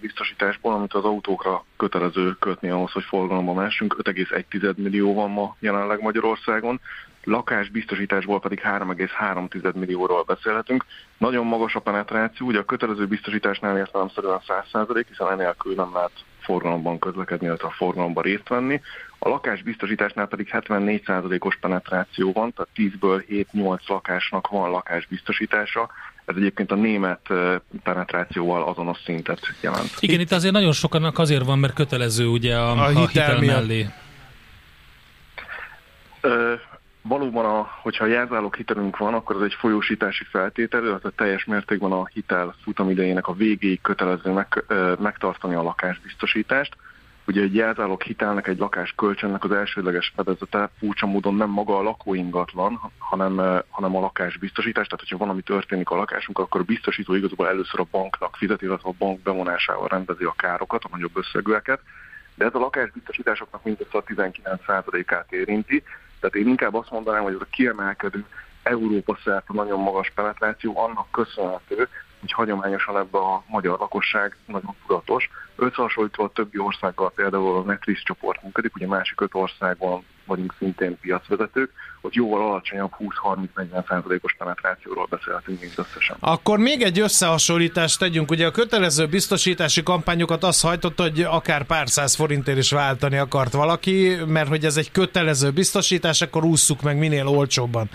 biztosításból, amit az autókra kötelező kötni ahhoz, hogy forgalomba messünk, 5,1 millió van ma jelenleg Magyarországon lakásbiztosításból pedig 3,3 millióról beszélhetünk. Nagyon magas a penetráció, ugye a kötelező biztosításnál értelemszerűen 100%, hiszen enélkül nem lehet forgalomban közlekedni, illetve a forgalomban részt venni. A lakásbiztosításnál pedig 74%-os penetráció van, tehát 10-ből 7-8 lakásnak van lakásbiztosítása. Ez egyébként a német penetrációval azonos szintet jelent. Igen, itt azért nagyon sokannak azért van, mert kötelező ugye a, a, a hitel, hitel mellé. Valóban, a, hogyha jelzálók hitelünk van, akkor ez egy folyósítási feltétel, illetve teljes mértékben a hitel futamidejének a végéig kötelező meg, megtartani a lakásbiztosítást. Ugye egy jelzálók hitelnek, egy lakás kölcsönnek az elsődleges fedezete furcsa módon nem maga a lakóingatlan, hanem, hanem a lakásbiztosítás. Tehát, hogyha valami történik a lakásunk, akkor a biztosító igazából először a banknak fizet, illetve a bank bevonásával rendezi a károkat, a nagyobb összegűeket. De ez a lakásbiztosításoknak mindössze a 19%-át érinti, tehát én inkább azt mondanám, hogy ez a kiemelkedő Európa szerte nagyon magas penetráció annak köszönhető, hogy hagyományosan ebbe a magyar lakosság nagyon tudatos. Összehasonlítva a többi országgal például a Netflix csoport működik, ugye másik öt országban vagyunk szintén piacvezetők, ott jóval alacsonyabb 20-30-40 százalékos penetrációról beszélhetünk mindösszesen. Akkor még egy összehasonlítást tegyünk. Ugye a kötelező biztosítási kampányokat azt hajtott, hogy akár pár száz forintért is váltani akart valaki, mert hogy ez egy kötelező biztosítás, akkor ússzuk meg minél olcsóbban.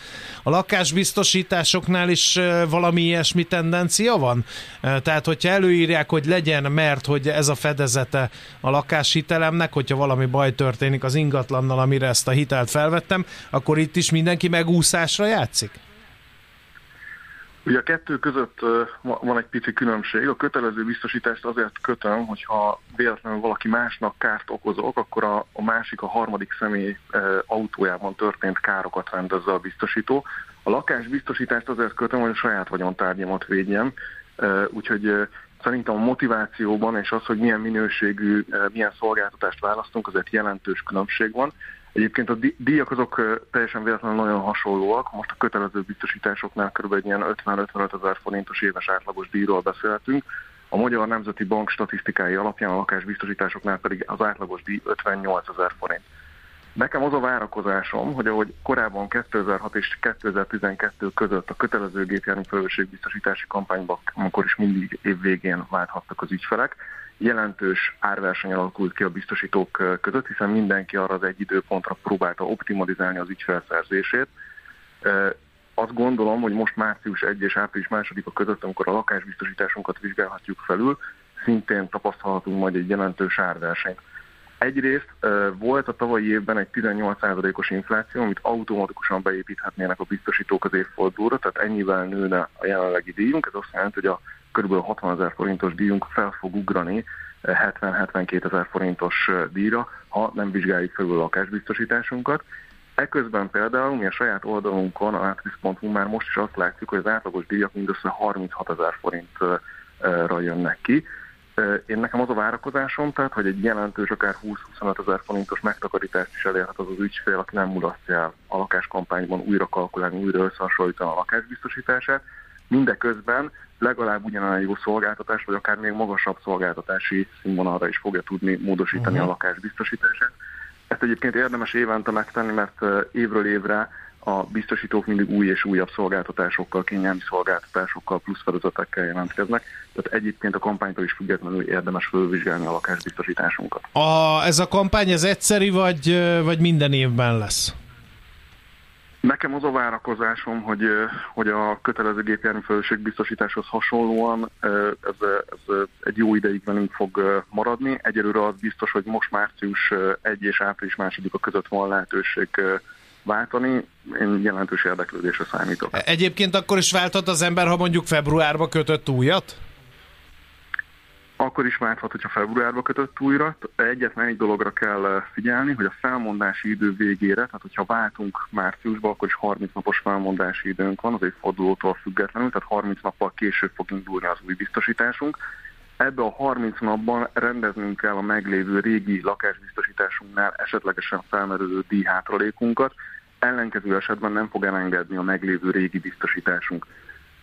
A lakásbiztosításoknál is valami ilyesmi tendencia van? Tehát, hogyha előírják, hogy legyen, mert hogy ez a fedezete a lakáshitelemnek, hogyha valami baj történik az ingatlannal, amire ezt a hitelt felvettem, akkor itt is mindenki megúszásra játszik? Ugye a kettő között van egy pici különbség. A kötelező biztosítást azért kötöm, hogyha véletlenül valaki másnak kárt okozok, akkor a, a másik, a harmadik személy autójában történt károkat rendezze a biztosító. A lakásbiztosítást azért kötöm, hogy a saját vagyontárgyamat védjem, úgyhogy szerintem a motivációban és az, hogy milyen minőségű, milyen szolgáltatást választunk, azért jelentős különbség van. Egyébként a díjak azok teljesen véletlenül nagyon hasonlóak. Most a kötelező biztosításoknál kb. egy ilyen 50-55 ezer forintos éves átlagos díjról beszélhetünk. A Magyar Nemzeti Bank statisztikái alapján a lakásbiztosításoknál pedig az átlagos díj 58 ezer forint. Nekem az a várakozásom, hogy ahogy korábban 2006 és 2012 között a kötelező gépjármű felelősségbiztosítási kampányban, amikor is mindig év végén válthattak az ügyfelek, jelentős árverseny alakult ki a biztosítók között, hiszen mindenki arra az egy időpontra próbálta optimalizálni az ügyfelszerzését. Azt gondolom, hogy most március 1 és április 2 a között, amikor a lakásbiztosításunkat vizsgálhatjuk felül, szintén tapasztalhatunk majd egy jelentős árversenyt. Egyrészt volt a tavalyi évben egy 18%-os infláció, amit automatikusan beépíthetnének a biztosítók az évfordulóra, tehát ennyivel nőne a jelenlegi díjunk. Ez azt jelenti, hogy a kb. 60 ezer forintos díjunk fel fog ugrani 70-72 ezer forintos díjra, ha nem vizsgáljuk felül a lakásbiztosításunkat. Eközben például mi a saját oldalunkon, a atris.hu már most is azt látjuk, hogy az átlagos díjak mindössze 36 ezer forintra jönnek ki. Én nekem az a várakozásom, tehát, hogy egy jelentős, akár 20-25 ezer forintos megtakarítást is elérhet az az ügyfél, aki nem mulasztja a lakáskampányban újra kalkulálni, újra összehasonlítani a lakásbiztosítását. Mindeközben legalább ugyanolyan jó szolgáltatás, vagy akár még magasabb szolgáltatási színvonalra is fogja tudni módosítani uh-huh. a lakásbiztosítását. Ezt egyébként érdemes évente megtenni, mert évről évre a biztosítók mindig új és újabb szolgáltatásokkal, kényelmi szolgáltatásokkal, plusz feladatekkel jelentkeznek. Tehát egyébként a kampánytól is függetlenül érdemes fölvizsgálni a lakásbiztosításunkat. A, ez a kampány ez egyszeri, vagy, vagy minden évben lesz? Nekem az a várakozásom, hogy, hogy a kötelező gépjármű biztosításhoz hasonlóan ez, ez egy jó ideig velünk fog maradni. Egyelőre az biztos, hogy most március 1 és április második a között van lehetőség váltani. Én jelentős érdeklődésre számítok. Egyébként akkor is váltott az ember, ha mondjuk februárba kötött újat? Akkor is válthat, hogyha februárba kötött újra. Egyetlen egy dologra kell figyelni, hogy a felmondási idő végére, tehát hogyha váltunk márciusba, akkor is 30 napos felmondási időnk van, az egy fordulótól függetlenül, tehát 30 nappal később fog indulni az új biztosításunk. Ebbe a 30 napban rendeznünk kell a meglévő régi lakásbiztosításunknál esetlegesen felmerülő díjhátralékunkat, ellenkező esetben nem fog elengedni a meglévő régi biztosításunk.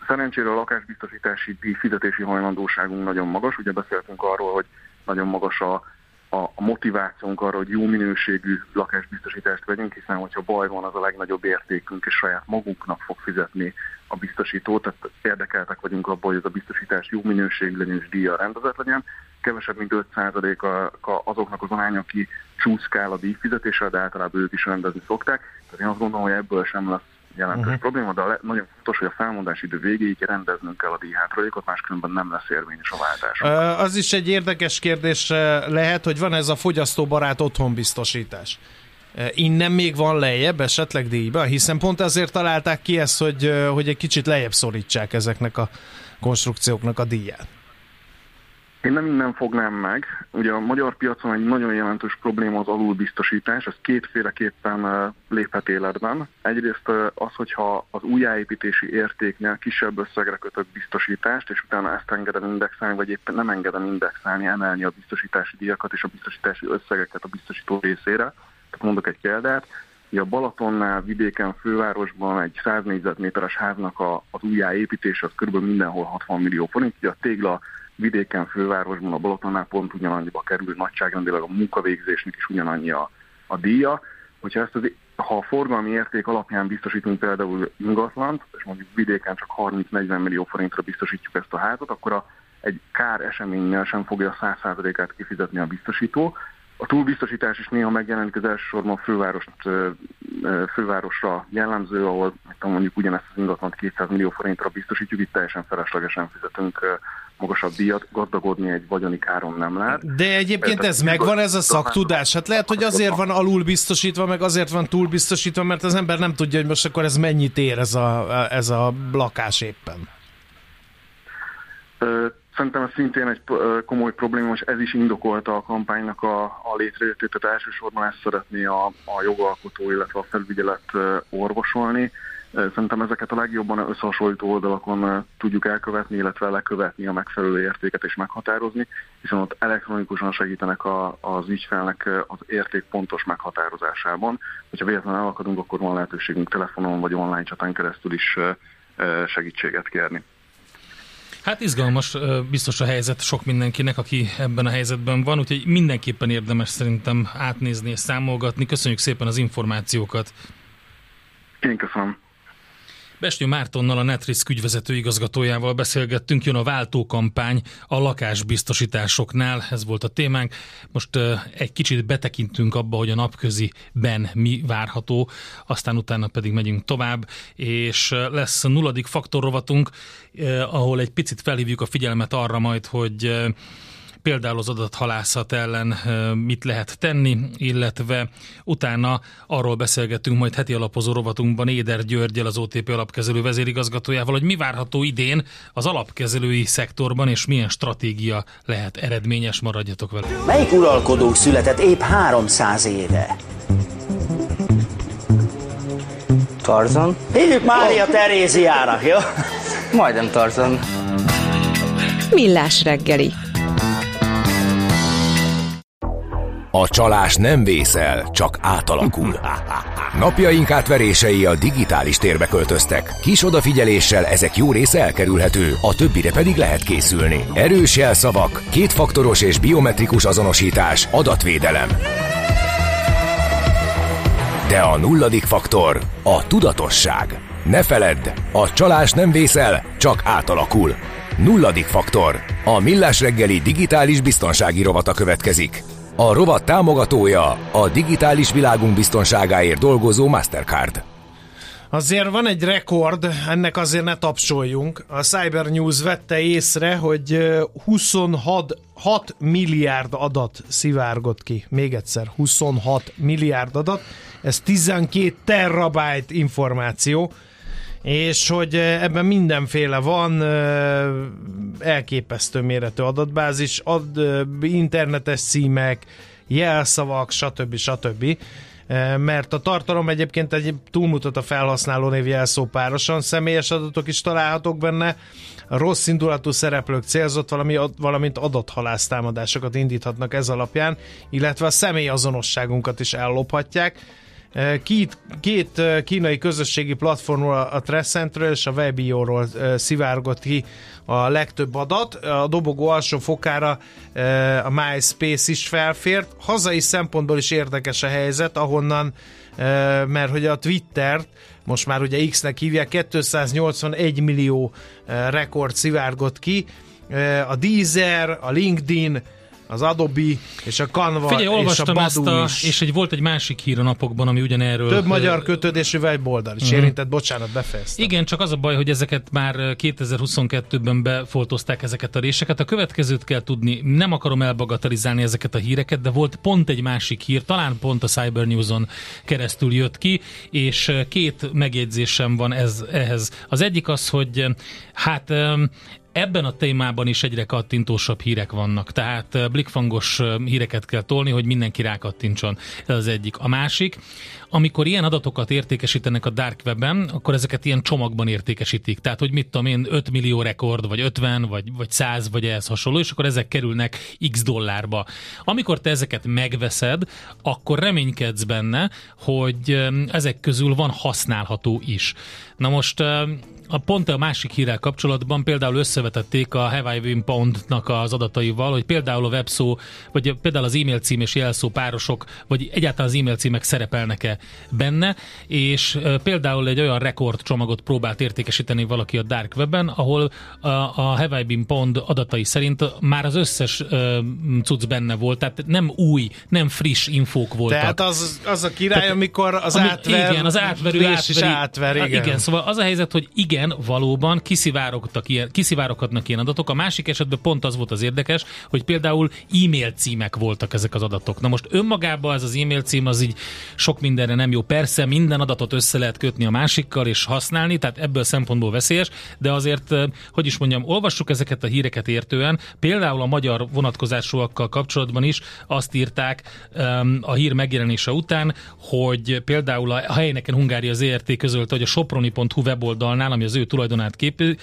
Szerencsére a lakásbiztosítási díj fizetési hajlandóságunk nagyon magas, ugye beszéltünk arról, hogy nagyon magas a, a, motivációnk arra, hogy jó minőségű lakásbiztosítást vegyünk, hiszen hogyha baj van, az a legnagyobb értékünk, és saját magunknak fog fizetni a biztosító, tehát érdekeltek vagyunk abban, hogy ez a biztosítás jó minőségű legyen és díja rendezett legyen. Kevesebb, mint 5% azoknak az arány, aki csúszkál a díjfizetésre, de általában ők is rendezni szokták. Tehát én azt gondolom, hogy ebből sem lesz jelentős uh-huh. probléma, de le, nagyon fontos, hogy a felmondási idő végéig rendeznünk kell a díjhátralékot, máskülönben nem lesz érvényes a váltás. Az is egy érdekes kérdés lehet, hogy van ez a fogyasztóbarát otthonbiztosítás. Innen még van lejjebb esetleg díjba, hiszen pont azért találták ki ezt, hogy, hogy egy kicsit lejjebb szorítsák ezeknek a konstrukcióknak a díját. Én nem innen fognám meg. Ugye a magyar piacon egy nagyon jelentős probléma az alulbiztosítás, ez kétféleképpen léphet életben. Egyrészt az, hogyha az újjáépítési értéknél kisebb összegre kötök biztosítást, és utána ezt engedem indexálni, vagy éppen nem engedem indexálni, emelni a biztosítási díjakat és a biztosítási összegeket a biztosító részére. Tehát mondok egy példát, a Balatonnál, vidéken, fővárosban egy 100 négyzetméteres háznak a, az újjáépítése az kb. mindenhol 60 millió forint, ugye a tégla vidéken, fővárosban, a Balatonnál pont ugyanannyiba kerül, nagyságrendileg a munkavégzésnek is ugyanannyi a, a díja. Hogyha ezt az, ha a forgalmi érték alapján biztosítunk például ingatlant, és mondjuk vidéken csak 30-40 millió forintra biztosítjuk ezt a házat, akkor a, egy kár eseménnyel sem fogja a 100%-át kifizetni a biztosító. A túlbiztosítás is néha megjelenik az elsősorban a főváros, fővárosra jellemző, ahol mondjuk ugyanezt az ingatlant 200 millió forintra biztosítjuk, itt teljesen feleslegesen fizetünk magasabb díjat, gazdagodni egy vagyoni káron nem lehet. De egyébként ez megvan, ez a szaktudás? Hát lehet, hogy azért van alul biztosítva, meg azért van túl biztosítva, mert az ember nem tudja, hogy most akkor ez mennyit ér ez a, ez a lakás éppen. Szerintem ez szintén egy komoly probléma, és ez is indokolta a kampánynak a, a létrejöttét, tehát elsősorban ezt szeretné a, a jogalkotó, illetve a felügyelet orvosolni. Szerintem ezeket a legjobban összehasonlító oldalakon tudjuk elkövetni, illetve lekövetni a megfelelő értéket és meghatározni, hiszen ott elektronikusan segítenek a, az ügyfelnek az érték pontos meghatározásában. Hogyha véletlenül elakadunk, akkor van lehetőségünk telefonon vagy online csatán keresztül is segítséget kérni. Hát izgalmas biztos a helyzet sok mindenkinek, aki ebben a helyzetben van, úgyhogy mindenképpen érdemes szerintem átnézni és számolgatni. Köszönjük szépen az információkat! Én köszönöm. Besnyő Mártonnal, a Netrisk ügyvezető igazgatójával beszélgettünk, jön a váltókampány a lakásbiztosításoknál, ez volt a témánk. Most egy kicsit betekintünk abba, hogy a napköziben mi várható, aztán utána pedig megyünk tovább, és lesz nulladik faktorrovatunk, ahol egy picit felhívjuk a figyelmet arra majd, hogy például az adathalászat ellen mit lehet tenni, illetve utána arról beszélgetünk majd heti alapozó rovatunkban Éder Györgyel, az OTP alapkezelő vezérigazgatójával, hogy mi várható idén az alapkezelői szektorban, és milyen stratégia lehet eredményes, maradjatok vele. Melyik uralkodó született épp 300 éve? Tarzan? Hívjuk Mária oh. Teréziának, jó? Majdnem Tarzan. Millás reggeli A csalás nem vészel, csak átalakul. Napjaink átverései a digitális térbe költöztek. Kis odafigyeléssel ezek jó része elkerülhető, a többire pedig lehet készülni. Erős jelszavak, kétfaktoros és biometrikus azonosítás, adatvédelem. De a nulladik faktor a tudatosság. Ne feledd, a csalás nem vészel, csak átalakul. Nulladik faktor. A Millás reggeli digitális biztonsági rovata következik. A rovat támogatója a digitális világunk biztonságáért dolgozó Mastercard. Azért van egy rekord, ennek azért ne tapsoljunk. A Cyber News vette észre, hogy 26 6 milliárd adat szivárgott ki. Még egyszer, 26 milliárd adat. Ez 12 terabyte információ és hogy ebben mindenféle van, elképesztő méretű adatbázis, ad, internetes címek, jelszavak, stb. stb. Mert a tartalom egyébként egy túlmutat a felhasználó név jelszó párosan, személyes adatok is találhatók benne, rossz indulatú szereplők célzott, valami, valamint adathalásztámadásokat indíthatnak ez alapján, illetve a személyazonosságunkat is ellophatják Két, két kínai közösségi platformról, a Tressentről és a Webio-ról szivárgott ki a legtöbb adat. A dobogó alsó fokára a MySpace is felfért. Hazai szempontból is érdekes a helyzet, ahonnan, mert hogy a Twitter most már ugye X-nek hívják, 281 millió rekord szivárgott ki. A Deezer, a LinkedIn, az Adobe és a Canva Figyelj, olvastam és a ezt a, is. és egy, volt egy másik hír a napokban, ami ugyanerről... Több magyar kötődésű weboldal is uh-huh. érintett, bocsánat, befejeztem. Igen, csak az a baj, hogy ezeket már 2022-ben befoltozták ezeket a réseket. A következőt kell tudni, nem akarom elbagatelizálni ezeket a híreket, de volt pont egy másik hír, talán pont a Cyber News-on keresztül jött ki, és két megjegyzésem van ez, ehhez. Az egyik az, hogy hát ebben a témában is egyre kattintósabb hírek vannak, tehát blikfangos híreket kell tolni, hogy mindenki rákattintson. Ez az egyik. A másik, amikor ilyen adatokat értékesítenek a Dark Webben, akkor ezeket ilyen csomagban értékesítik. Tehát, hogy mit tudom én, 5 millió rekord, vagy 50, vagy, vagy 100, vagy ehhez hasonló, és akkor ezek kerülnek x dollárba. Amikor te ezeket megveszed, akkor reménykedsz benne, hogy ezek közül van használható is. Na most a pont a másik hírrel kapcsolatban például összevetették a Have I Been Pound-nak az adataival, hogy például a webszó, vagy például az e-mail cím és jelszó párosok, vagy egyáltalán az e-mail címek szerepelnek-e benne, és például egy olyan rekord csomagot próbált értékesíteni valaki a Dark Webben, ahol a, a Have I Been Pound adatai szerint már az összes cucc benne volt, tehát nem új, nem friss infók voltak. Tehát az, az a király, tehát, amikor az ami, átver, igen, az átverő átveri, is átver, igen. igen. Szóval az a helyzet, hogy igen, valóban kiszivárogtak ilyen, kiszivároghatnak ilyen adatok. A másik esetben pont az volt az érdekes, hogy például e-mail címek voltak ezek az adatok. Na most önmagában ez az e-mail cím az így sok mindenre nem jó. Persze minden adatot össze lehet kötni a másikkal és használni, tehát ebből szempontból veszélyes, de azért, hogy is mondjam, olvassuk ezeket a híreket értően. Például a magyar vonatkozásúakkal kapcsolatban is azt írták a hír megjelenése után, hogy például a helyeneken Hungária ZRT közölte, hogy a soproni.hu weboldalnál, ami az ő tulajdonát képi,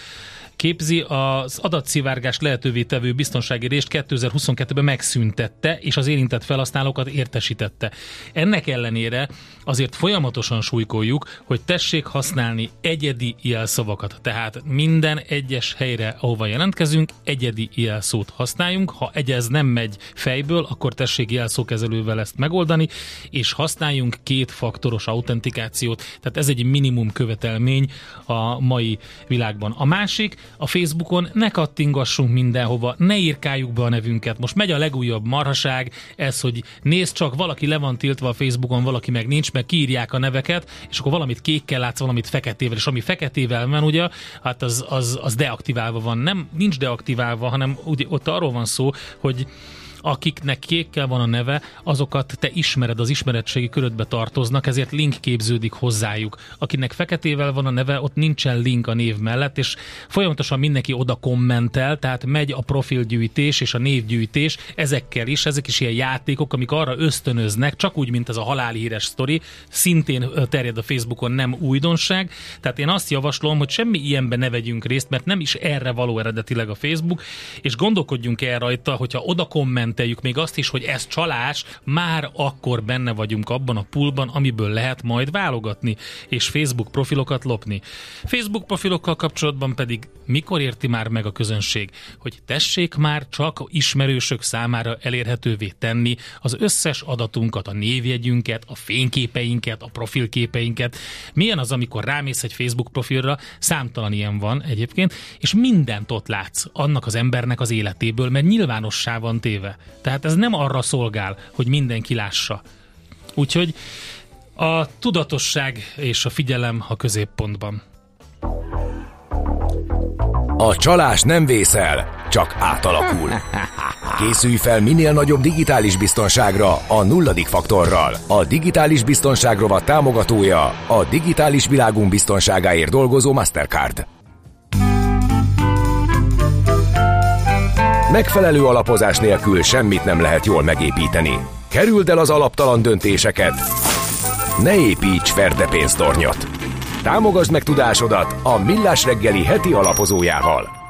képzi, az adatszivárgás lehetővé tevő biztonsági részt 2022-ben megszüntette, és az érintett felhasználókat értesítette. Ennek ellenére azért folyamatosan súlykoljuk, hogy tessék használni egyedi jelszavakat. Tehát minden egyes helyre, ahova jelentkezünk, egyedi jelszót használjunk. Ha egyez nem megy fejből, akkor tessék jelszókezelővel ezt megoldani, és használjunk kétfaktoros autentikációt. Tehát ez egy minimum követelmény a mai világban. A másik, a Facebookon ne kattingassunk mindenhova, ne írkáljuk be a nevünket. Most megy a legújabb marhaság, ez, hogy nézd csak, valaki le van tiltva a Facebookon, valaki meg nincs, meg kiírják a neveket, és akkor valamit kékkel látsz, valamit feketével, és ami feketével van, ugye, hát az, az, az deaktiválva van. Nem, nincs deaktiválva, hanem ugye, ott arról van szó, hogy akiknek kékkel van a neve, azokat te ismered, az ismeretségi körödbe tartoznak, ezért link képződik hozzájuk. Akinek feketével van a neve, ott nincsen link a név mellett, és folyamatosan mindenki oda kommentel, tehát megy a profilgyűjtés és a névgyűjtés ezekkel is, ezek is ilyen játékok, amik arra ösztönöznek, csak úgy, mint ez a halálhíres sztori, szintén terjed a Facebookon, nem újdonság. Tehát én azt javaslom, hogy semmi ilyenben ne vegyünk részt, mert nem is erre való eredetileg a Facebook, és gondolkodjunk el rajta, hogyha oda komment kommenteljük még azt is, hogy ez csalás, már akkor benne vagyunk abban a poolban, amiből lehet majd válogatni, és Facebook profilokat lopni. Facebook profilokkal kapcsolatban pedig mikor érti már meg a közönség, hogy tessék már csak ismerősök számára elérhetővé tenni az összes adatunkat, a névjegyünket, a fényképeinket, a profilképeinket. Milyen az, amikor rámész egy Facebook profilra, számtalan ilyen van egyébként, és mindent ott látsz annak az embernek az életéből, mert nyilvánossá van téve. Tehát ez nem arra szolgál, hogy mindenki lássa. Úgyhogy a tudatosság és a figyelem a középpontban. A csalás nem vészel, csak átalakul. Készülj fel minél nagyobb digitális biztonságra a nulladik faktorral. A digitális biztonság rovat támogatója a digitális világunk biztonságáért dolgozó Mastercard. Megfelelő alapozás nélkül semmit nem lehet jól megépíteni. Kerüld el az alaptalan döntéseket. Ne építs ferde pénztornyot. Támogasd meg tudásodat a Millás reggeli heti alapozójával.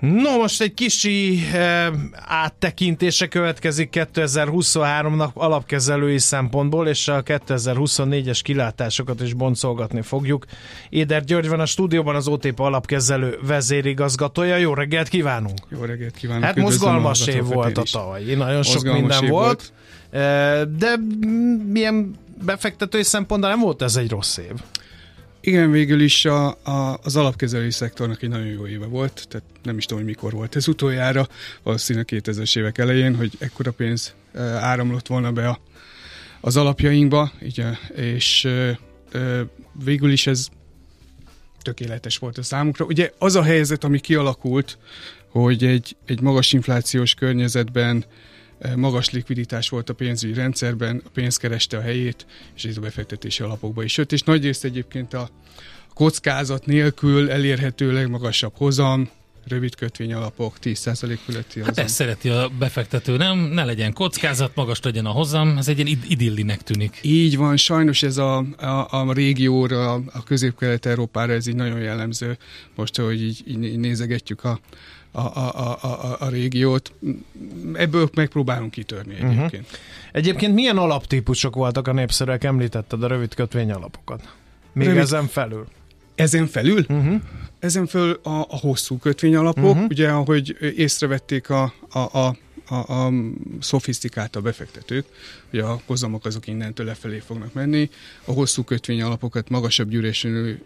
No, most egy kicsi e, áttekintése következik 2023-nak alapkezelői szempontból, és a 2024-es kilátásokat is boncolgatni fogjuk. Éder György van a stúdióban, az OTP alapkezelő vezérigazgatója. Jó reggelt kívánunk! Jó reggelt kívánunk! Hát mozgalmas év volt a tavaly, nagyon sok minden volt, volt, de milyen befektetői szempontból nem volt ez egy rossz év. Igen, végül is a, a, az alapkezelői szektornak egy nagyon jó éve volt, tehát nem is tudom, hogy mikor volt ez utoljára, valószínűleg 2000-es évek elején, hogy ekkora pénz áramlott volna be a, az alapjainkba, ugye, és végül is ez tökéletes volt a számukra. Ugye az a helyzet, ami kialakult, hogy egy, egy magas inflációs környezetben magas likviditás volt a pénzügyi rendszerben, a pénz kereste a helyét, és ez a befektetési alapokba is jött, és nagyrészt egyébként a kockázat nélkül elérhető legmagasabb hozam, rövid kötvény alapok, 10% fölötti hozam. Hát ezt szereti a befektető, nem? Ne legyen kockázat, magas legyen a hozam, ez egy ilyen idillinek tűnik. Így van, sajnos ez a, a, a régióra, a közép-kelet-európára ez így nagyon jellemző. Most, hogy így, így nézegetjük a, a, a, a, a régiót. Ebből megpróbálunk kitörni mhm. egyébként. Uh-huh. Egyébként milyen alaptípusok voltak a népszerűek? Említetted a rövid kötvény alapokat. Még rövid... ezen felül? Ezen felül? Uh-huh. Ezen felül a, a hosszú kötvényalapok, uh-huh. ugye ahogy észrevették a, a, a a, a szofisztikáltabb befektetők, hogy a hozamok azok innentől lefelé fognak menni, a hosszú kötvény alapokat, magasabb gyűrésű,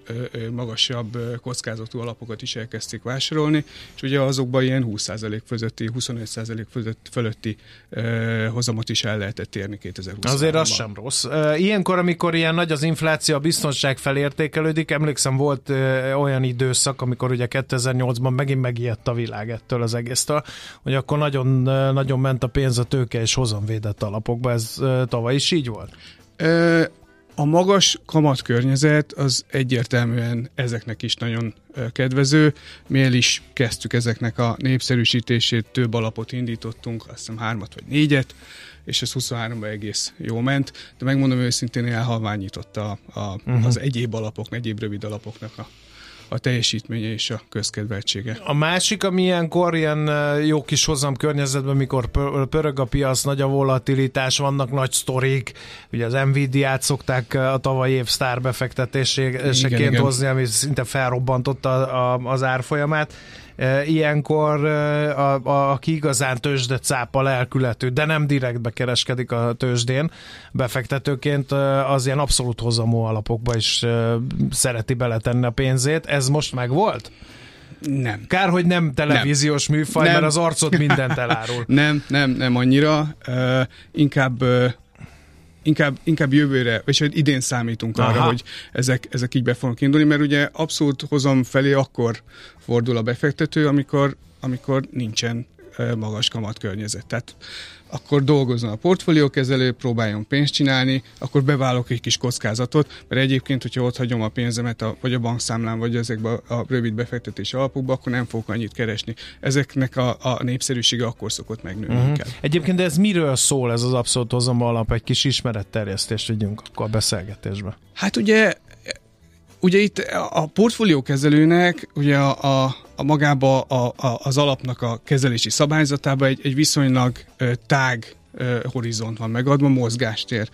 magasabb kockázatú alapokat is elkezdték vásárolni, és ugye azokban ilyen 20% fölötti, 25% fölött, fölötti hozamot is el lehetett érni 2020 Azért az sem rossz. Ilyenkor, amikor ilyen nagy az infláció, a biztonság felértékelődik, emlékszem volt olyan időszak, amikor ugye 2008-ban megint megijedt a világ ettől az egésztől, hogy akkor nagyon nagyon ment a pénz a tőke és hozamvédett alapokba. Ez tavaly is így volt? A magas kamat környezet az egyértelműen ezeknek is nagyon kedvező. Mi el is kezdtük ezeknek a népszerűsítését, több alapot indítottunk, azt hiszem hármat vagy négyet, és ez 23-ban egész jó ment, de megmondom őszintén elhalványította a, a, uh-huh. az egyéb alapok, egyéb rövid alapoknak a a teljesítménye és a közkedveltsége. A másik, ami ilyenkor ilyen jó kis hozam környezetben, mikor pörög a piac, nagy a volatilitás, vannak nagy sztorik, ugye az Nvidia-t szokták a tavalyi év sztárbefektetéseként hozni, ami szinte felrobbantotta az árfolyamát ilyenkor a, a, aki igazán tőzsde cápa lelkületű, de nem direktbe kereskedik a tőzsdén befektetőként, az ilyen abszolút hozamú alapokba is szereti beletenni a pénzét. Ez most meg volt? Nem. Kár, hogy nem televíziós nem. műfaj, nem. mert az arcot mindent elárul. nem, nem, nem annyira. Uh, inkább uh, inkább, inkább jövőre, vagy hogy idén számítunk Aha. arra, hogy ezek, ezek így be fognak indulni, mert ugye abszolút hozom felé akkor fordul a befektető, amikor, amikor nincsen magas kamat környezet. Tehát akkor dolgozzon a portfóliókezelő, próbáljon pénzt csinálni, akkor beválok egy kis kockázatot, mert egyébként, hogyha ott hagyom a pénzemet a, vagy a bankszámlán, vagy ezekbe a rövid befektetési alapokba, akkor nem fogok annyit keresni. Ezeknek a, a népszerűsége akkor szokott megnőni. Uh-huh. Kell. Egyébként de ez miről szól ez az abszolút hozom alap? Egy kis ismeretterjesztést vigyünk akkor a beszélgetésbe. Hát ugye Ugye itt a portfóliókezelőnek ugye a, a, a magába a, a, az alapnak a kezelési szabályzatába egy, egy viszonylag ö, tág ö, horizont van megadva, mozgástér.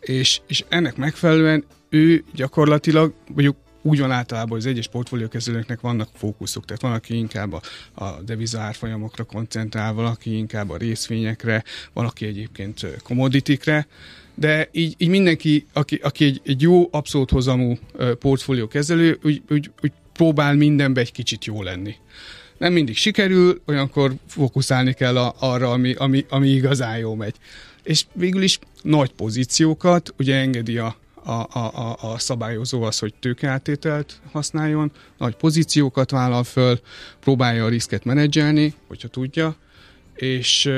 És, és ennek megfelelően ő gyakorlatilag, mondjuk úgy van általában, hogy az egyes portfóliókezelőknek vannak fókuszok, tehát van, aki inkább a, a deviza árfolyamokra koncentrál, valaki inkább a részvényekre, valaki egyébként komoditikre, de így, így mindenki, aki, aki egy, egy jó, abszolút hozamú portfólió kezelő, úgy, úgy, úgy próbál mindenbe egy kicsit jó lenni. Nem mindig sikerül, olyankor fókuszálni kell a, arra, ami, ami, ami igazán jó megy. És végül is nagy pozíciókat ugye engedi a, a, a, a, szabályozó az, hogy tőkeáttételt használjon, nagy pozíciókat vállal föl, próbálja a riszket menedzselni, hogyha tudja, és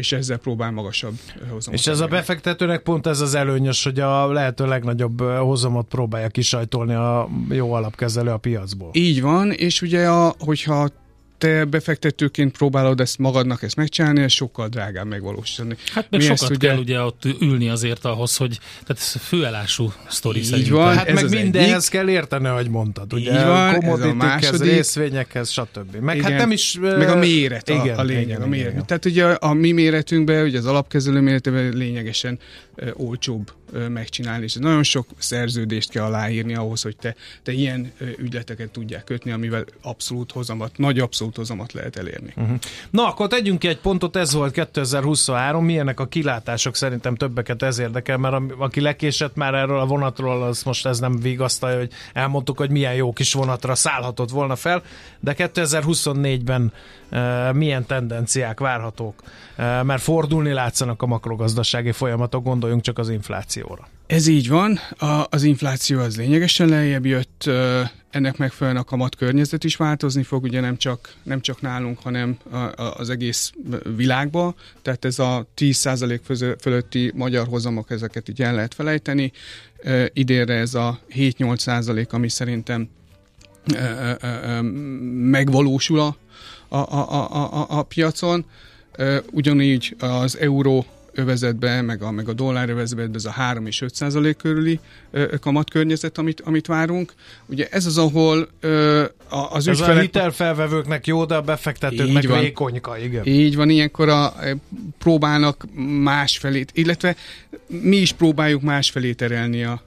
és ezzel próbál magasabb hozamot. És ez a befektetőnek pont ez az előnyös, hogy a lehető legnagyobb hozamot próbálja kisajtolni a jó alapkezelő a piacból. Így van, és ugye a, hogyha te befektetőként próbálod ezt magadnak ezt megcsinálni, ez sokkal drágább megvalósítani. Hát meg Mi sokat ugye... kell ugye ott ülni azért ahhoz, hogy tehát ez főelású sztori Így szerintem. Van, hát ez meg mindenhez egyik. kell érteni, ahogy mondtad. Ugye Így van, komoditikhez, részvényekhez, stb. Meg hát igen, hát nem is... Meg a méret a, igen, a lényeg. Igen, a méret. Igen. Tehát ugye a, a mi méretünkben, ugye az alapkezelő méretében lényegesen ö, olcsóbb megcsinálni, és nagyon sok szerződést kell aláírni ahhoz, hogy te, te ilyen ügyleteket tudják kötni, amivel abszolút hozamat, nagy abszolút hozamat lehet elérni. Uh-huh. Na, akkor tegyünk ki egy pontot, ez volt 2023, milyenek a kilátások, szerintem többeket ez érdekel, mert aki lekésett már erről a vonatról, az most ez nem vigasztalja, hogy elmondtuk, hogy milyen jó kis vonatra szállhatott volna fel, de 2024-ben milyen tendenciák várhatók, mert fordulni látszanak a makrogazdasági folyamatok, gondoljunk csak az inflációra. Ez így van, a, az infláció az lényegesen lejjebb jött, ennek megfelelően a kamat környezet is változni fog, ugye nem csak, nem csak nálunk, hanem a, a, az egész világban, tehát ez a 10% fölötti magyar hozamok, ezeket így el lehet felejteni, idénre ez a 7-8%, ami szerintem megvalósul a, a, a, a, a piacon. Ugyanígy az euró övezetbe, meg a, meg a dollár övezetbe ez a 3 és 5 százalék körüli kamatkörnyezet, amit, amit várunk. Ugye ez az, ahol ö, az ez ügyfelek... a hitelfelvevőknek jó, de a befektetőknek van. vékonyka, igen. Így van, ilyenkor a, próbálnak másfelét, illetve mi is próbáljuk másfelé terelni a,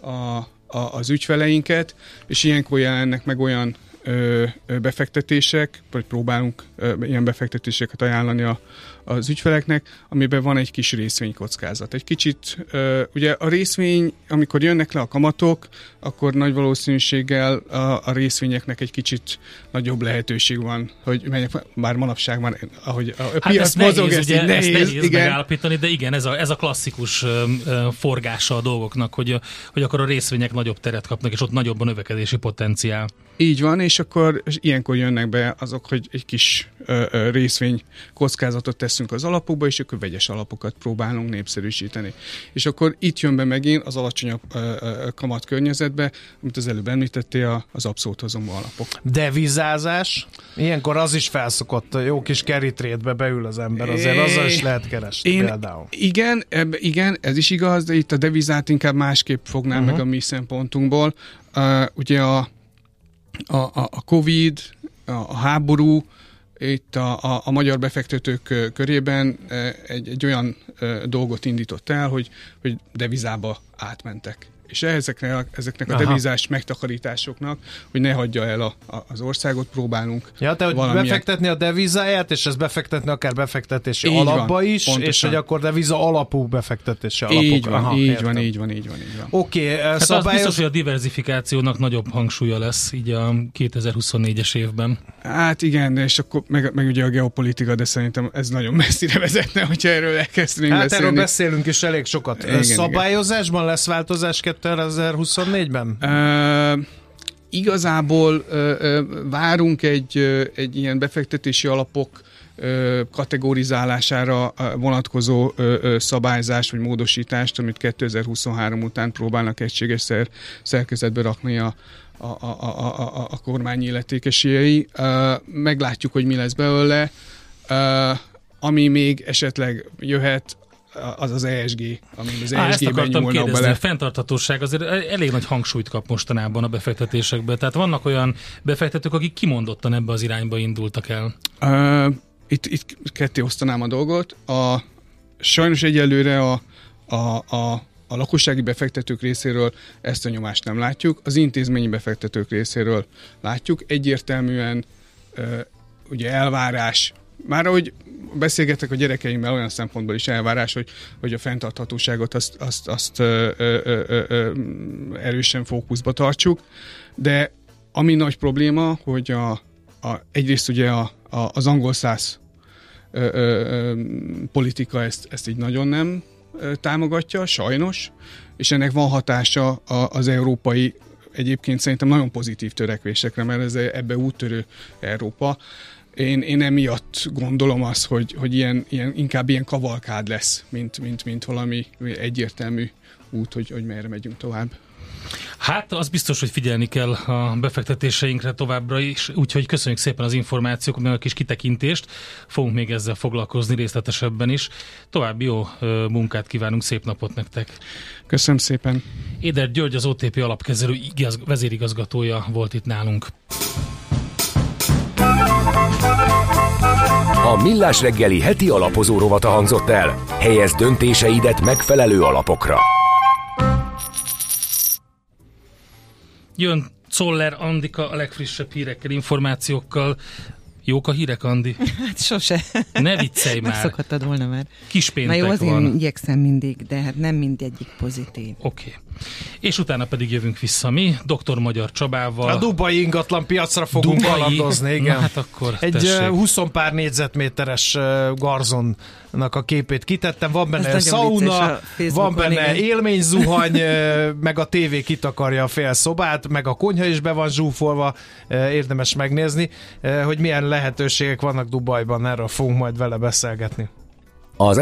a, a, az ügyfeleinket, és ilyenkor jelennek meg olyan ö, befektetések, vagy próbálunk ö, ilyen befektetéseket ajánlani a, az ügyfeleknek, amiben van egy kis részvénykockázat. Egy kicsit, ugye a részvény, amikor jönnek le a kamatok, akkor nagy valószínűséggel a, a részvényeknek egy kicsit nagyobb lehetőség van, hogy menjek, bár manapság már, ahogy a hát piac mozog, nehéz, ugye, nehéz, ezt nehéz igen. megállapítani, de igen, ez a, ez a klasszikus forgása a dolgoknak, hogy, hogy akkor a részvények nagyobb teret kapnak, és ott nagyobb a növekedési potenciál. Így van, és akkor és ilyenkor jönnek be azok, hogy egy kis uh, részvény kockázatot tesz veszünk az alapokba, és akkor vegyes alapokat próbálunk népszerűsíteni. És akkor itt jön be megint az alacsonyabb kamat környezetbe, amit az előbb említettél, az abszolút hozomó alapok. Devizázás? Ilyenkor az is felszokott, jó kis keritrétbe beül az ember, azért azzal is lehet keresni Én, például. Igen, ebbe, igen, ez is igaz, de itt a devizát inkább másképp fognám uh-huh. meg a mi szempontunkból. Uh, ugye a, a, a, a Covid, a, a háború, itt a, a, a magyar befektetők körében egy, egy olyan dolgot indított el, hogy, hogy devizába átmentek és ezeknek, ezeknek a devizás megtakarításoknak, hogy ne hagyja el a, a, az országot, próbálunk Ja, te hogy valamilyen... befektetni a devizáját, és ezt befektetni akár befektetési így alapba van, is, pontosan. és hogy akkor deviza alapú befektetési alapok. Így van, Aha, így van, így van, így van, így van. Oké, okay, hát szabályos... biztos, hogy a diversifikációnak nagyobb hangsúlya lesz így a 2024-es évben. Hát igen, és akkor meg, meg ugye a geopolitika, de szerintem ez nagyon messzire vezetne, hogyha erről elkezdnénk hát beszélni. erről beszélünk is elég sokat. Igen, Szabályozásban igen. lesz változás 2024-ben? Uh, igazából uh, uh, várunk egy, uh, egy ilyen befektetési alapok kategorizálására vonatkozó szabályzást vagy módosítást, amit 2023 után próbálnak egységes szer, szerkezetbe rakni a, a, a, a, a, a kormány illetékesélyei. Meglátjuk, hogy mi lesz belőle. Ami még esetleg jöhet, az az ESG, ami az ESG-ben nyúlnak bele. A fenntarthatóság azért elég nagy hangsúlyt kap mostanában a befektetésekben. Tehát vannak olyan befektetők, akik kimondottan ebbe az irányba indultak el. Uh, itt, itt ketté osztanám a dolgot. A, sajnos egyelőre a, a, a, a lakossági befektetők részéről ezt a nyomást nem látjuk, az intézményi befektetők részéről látjuk. Egyértelműen uh, ugye elvárás már ahogy beszélgetek a gyerekeimmel, olyan szempontból is elvárás, hogy, hogy a fenntarthatóságot azt, azt, azt ö, ö, ö, ö, erősen fókuszba tartsuk, de ami nagy probléma, hogy a, a, egyrészt ugye a, a, az angol száz ö, ö, ö, politika ezt, ezt így nagyon nem támogatja, sajnos, és ennek van hatása az európai egyébként szerintem nagyon pozitív törekvésekre, mert ez ebbe úttörő Európa. Én, én emiatt gondolom azt, hogy, hogy ilyen, ilyen, inkább ilyen kavalkád lesz, mint, mint, mint valami egyértelmű út, hogy, hogy merre megyünk tovább. Hát az biztos, hogy figyelni kell a befektetéseinkre továbbra is, úgyhogy köszönjük szépen az információkat, meg a kis kitekintést. Fogunk még ezzel foglalkozni részletesebben is. További jó munkát kívánunk, szép napot nektek! Köszönöm szépen! Éder György, az OTP alapkezelő igaz, vezérigazgatója volt itt nálunk. A Millás reggeli heti alapozó rovata hangzott el. Helyez döntéseidet megfelelő alapokra. Jön Czoller Andika a legfrissebb hírekkel, információkkal. Jók a hírek, Andi? Hát sose. Ne viccelj már. Megszokottad volna már. Kis péntek Na jó, azért van. igyekszem mindig, de hát nem mindegyik pozitív. Oké. Okay. És utána pedig jövünk vissza mi, Dr. Magyar Csabával. A Dubai ingatlan piacra fogunk Dubai? kalandozni, igen. Na, hát akkor Egy tessék. 20 pár négyzetméteres garzonnak a képét kitettem, van benne Ez sauna, van benne igen. élményzuhany, meg a tévé kitakarja a fél szobát, meg a konyha is be van zsúfolva, érdemes megnézni, hogy milyen lehetőségek vannak Dubajban, erről fogunk majd vele beszélgetni.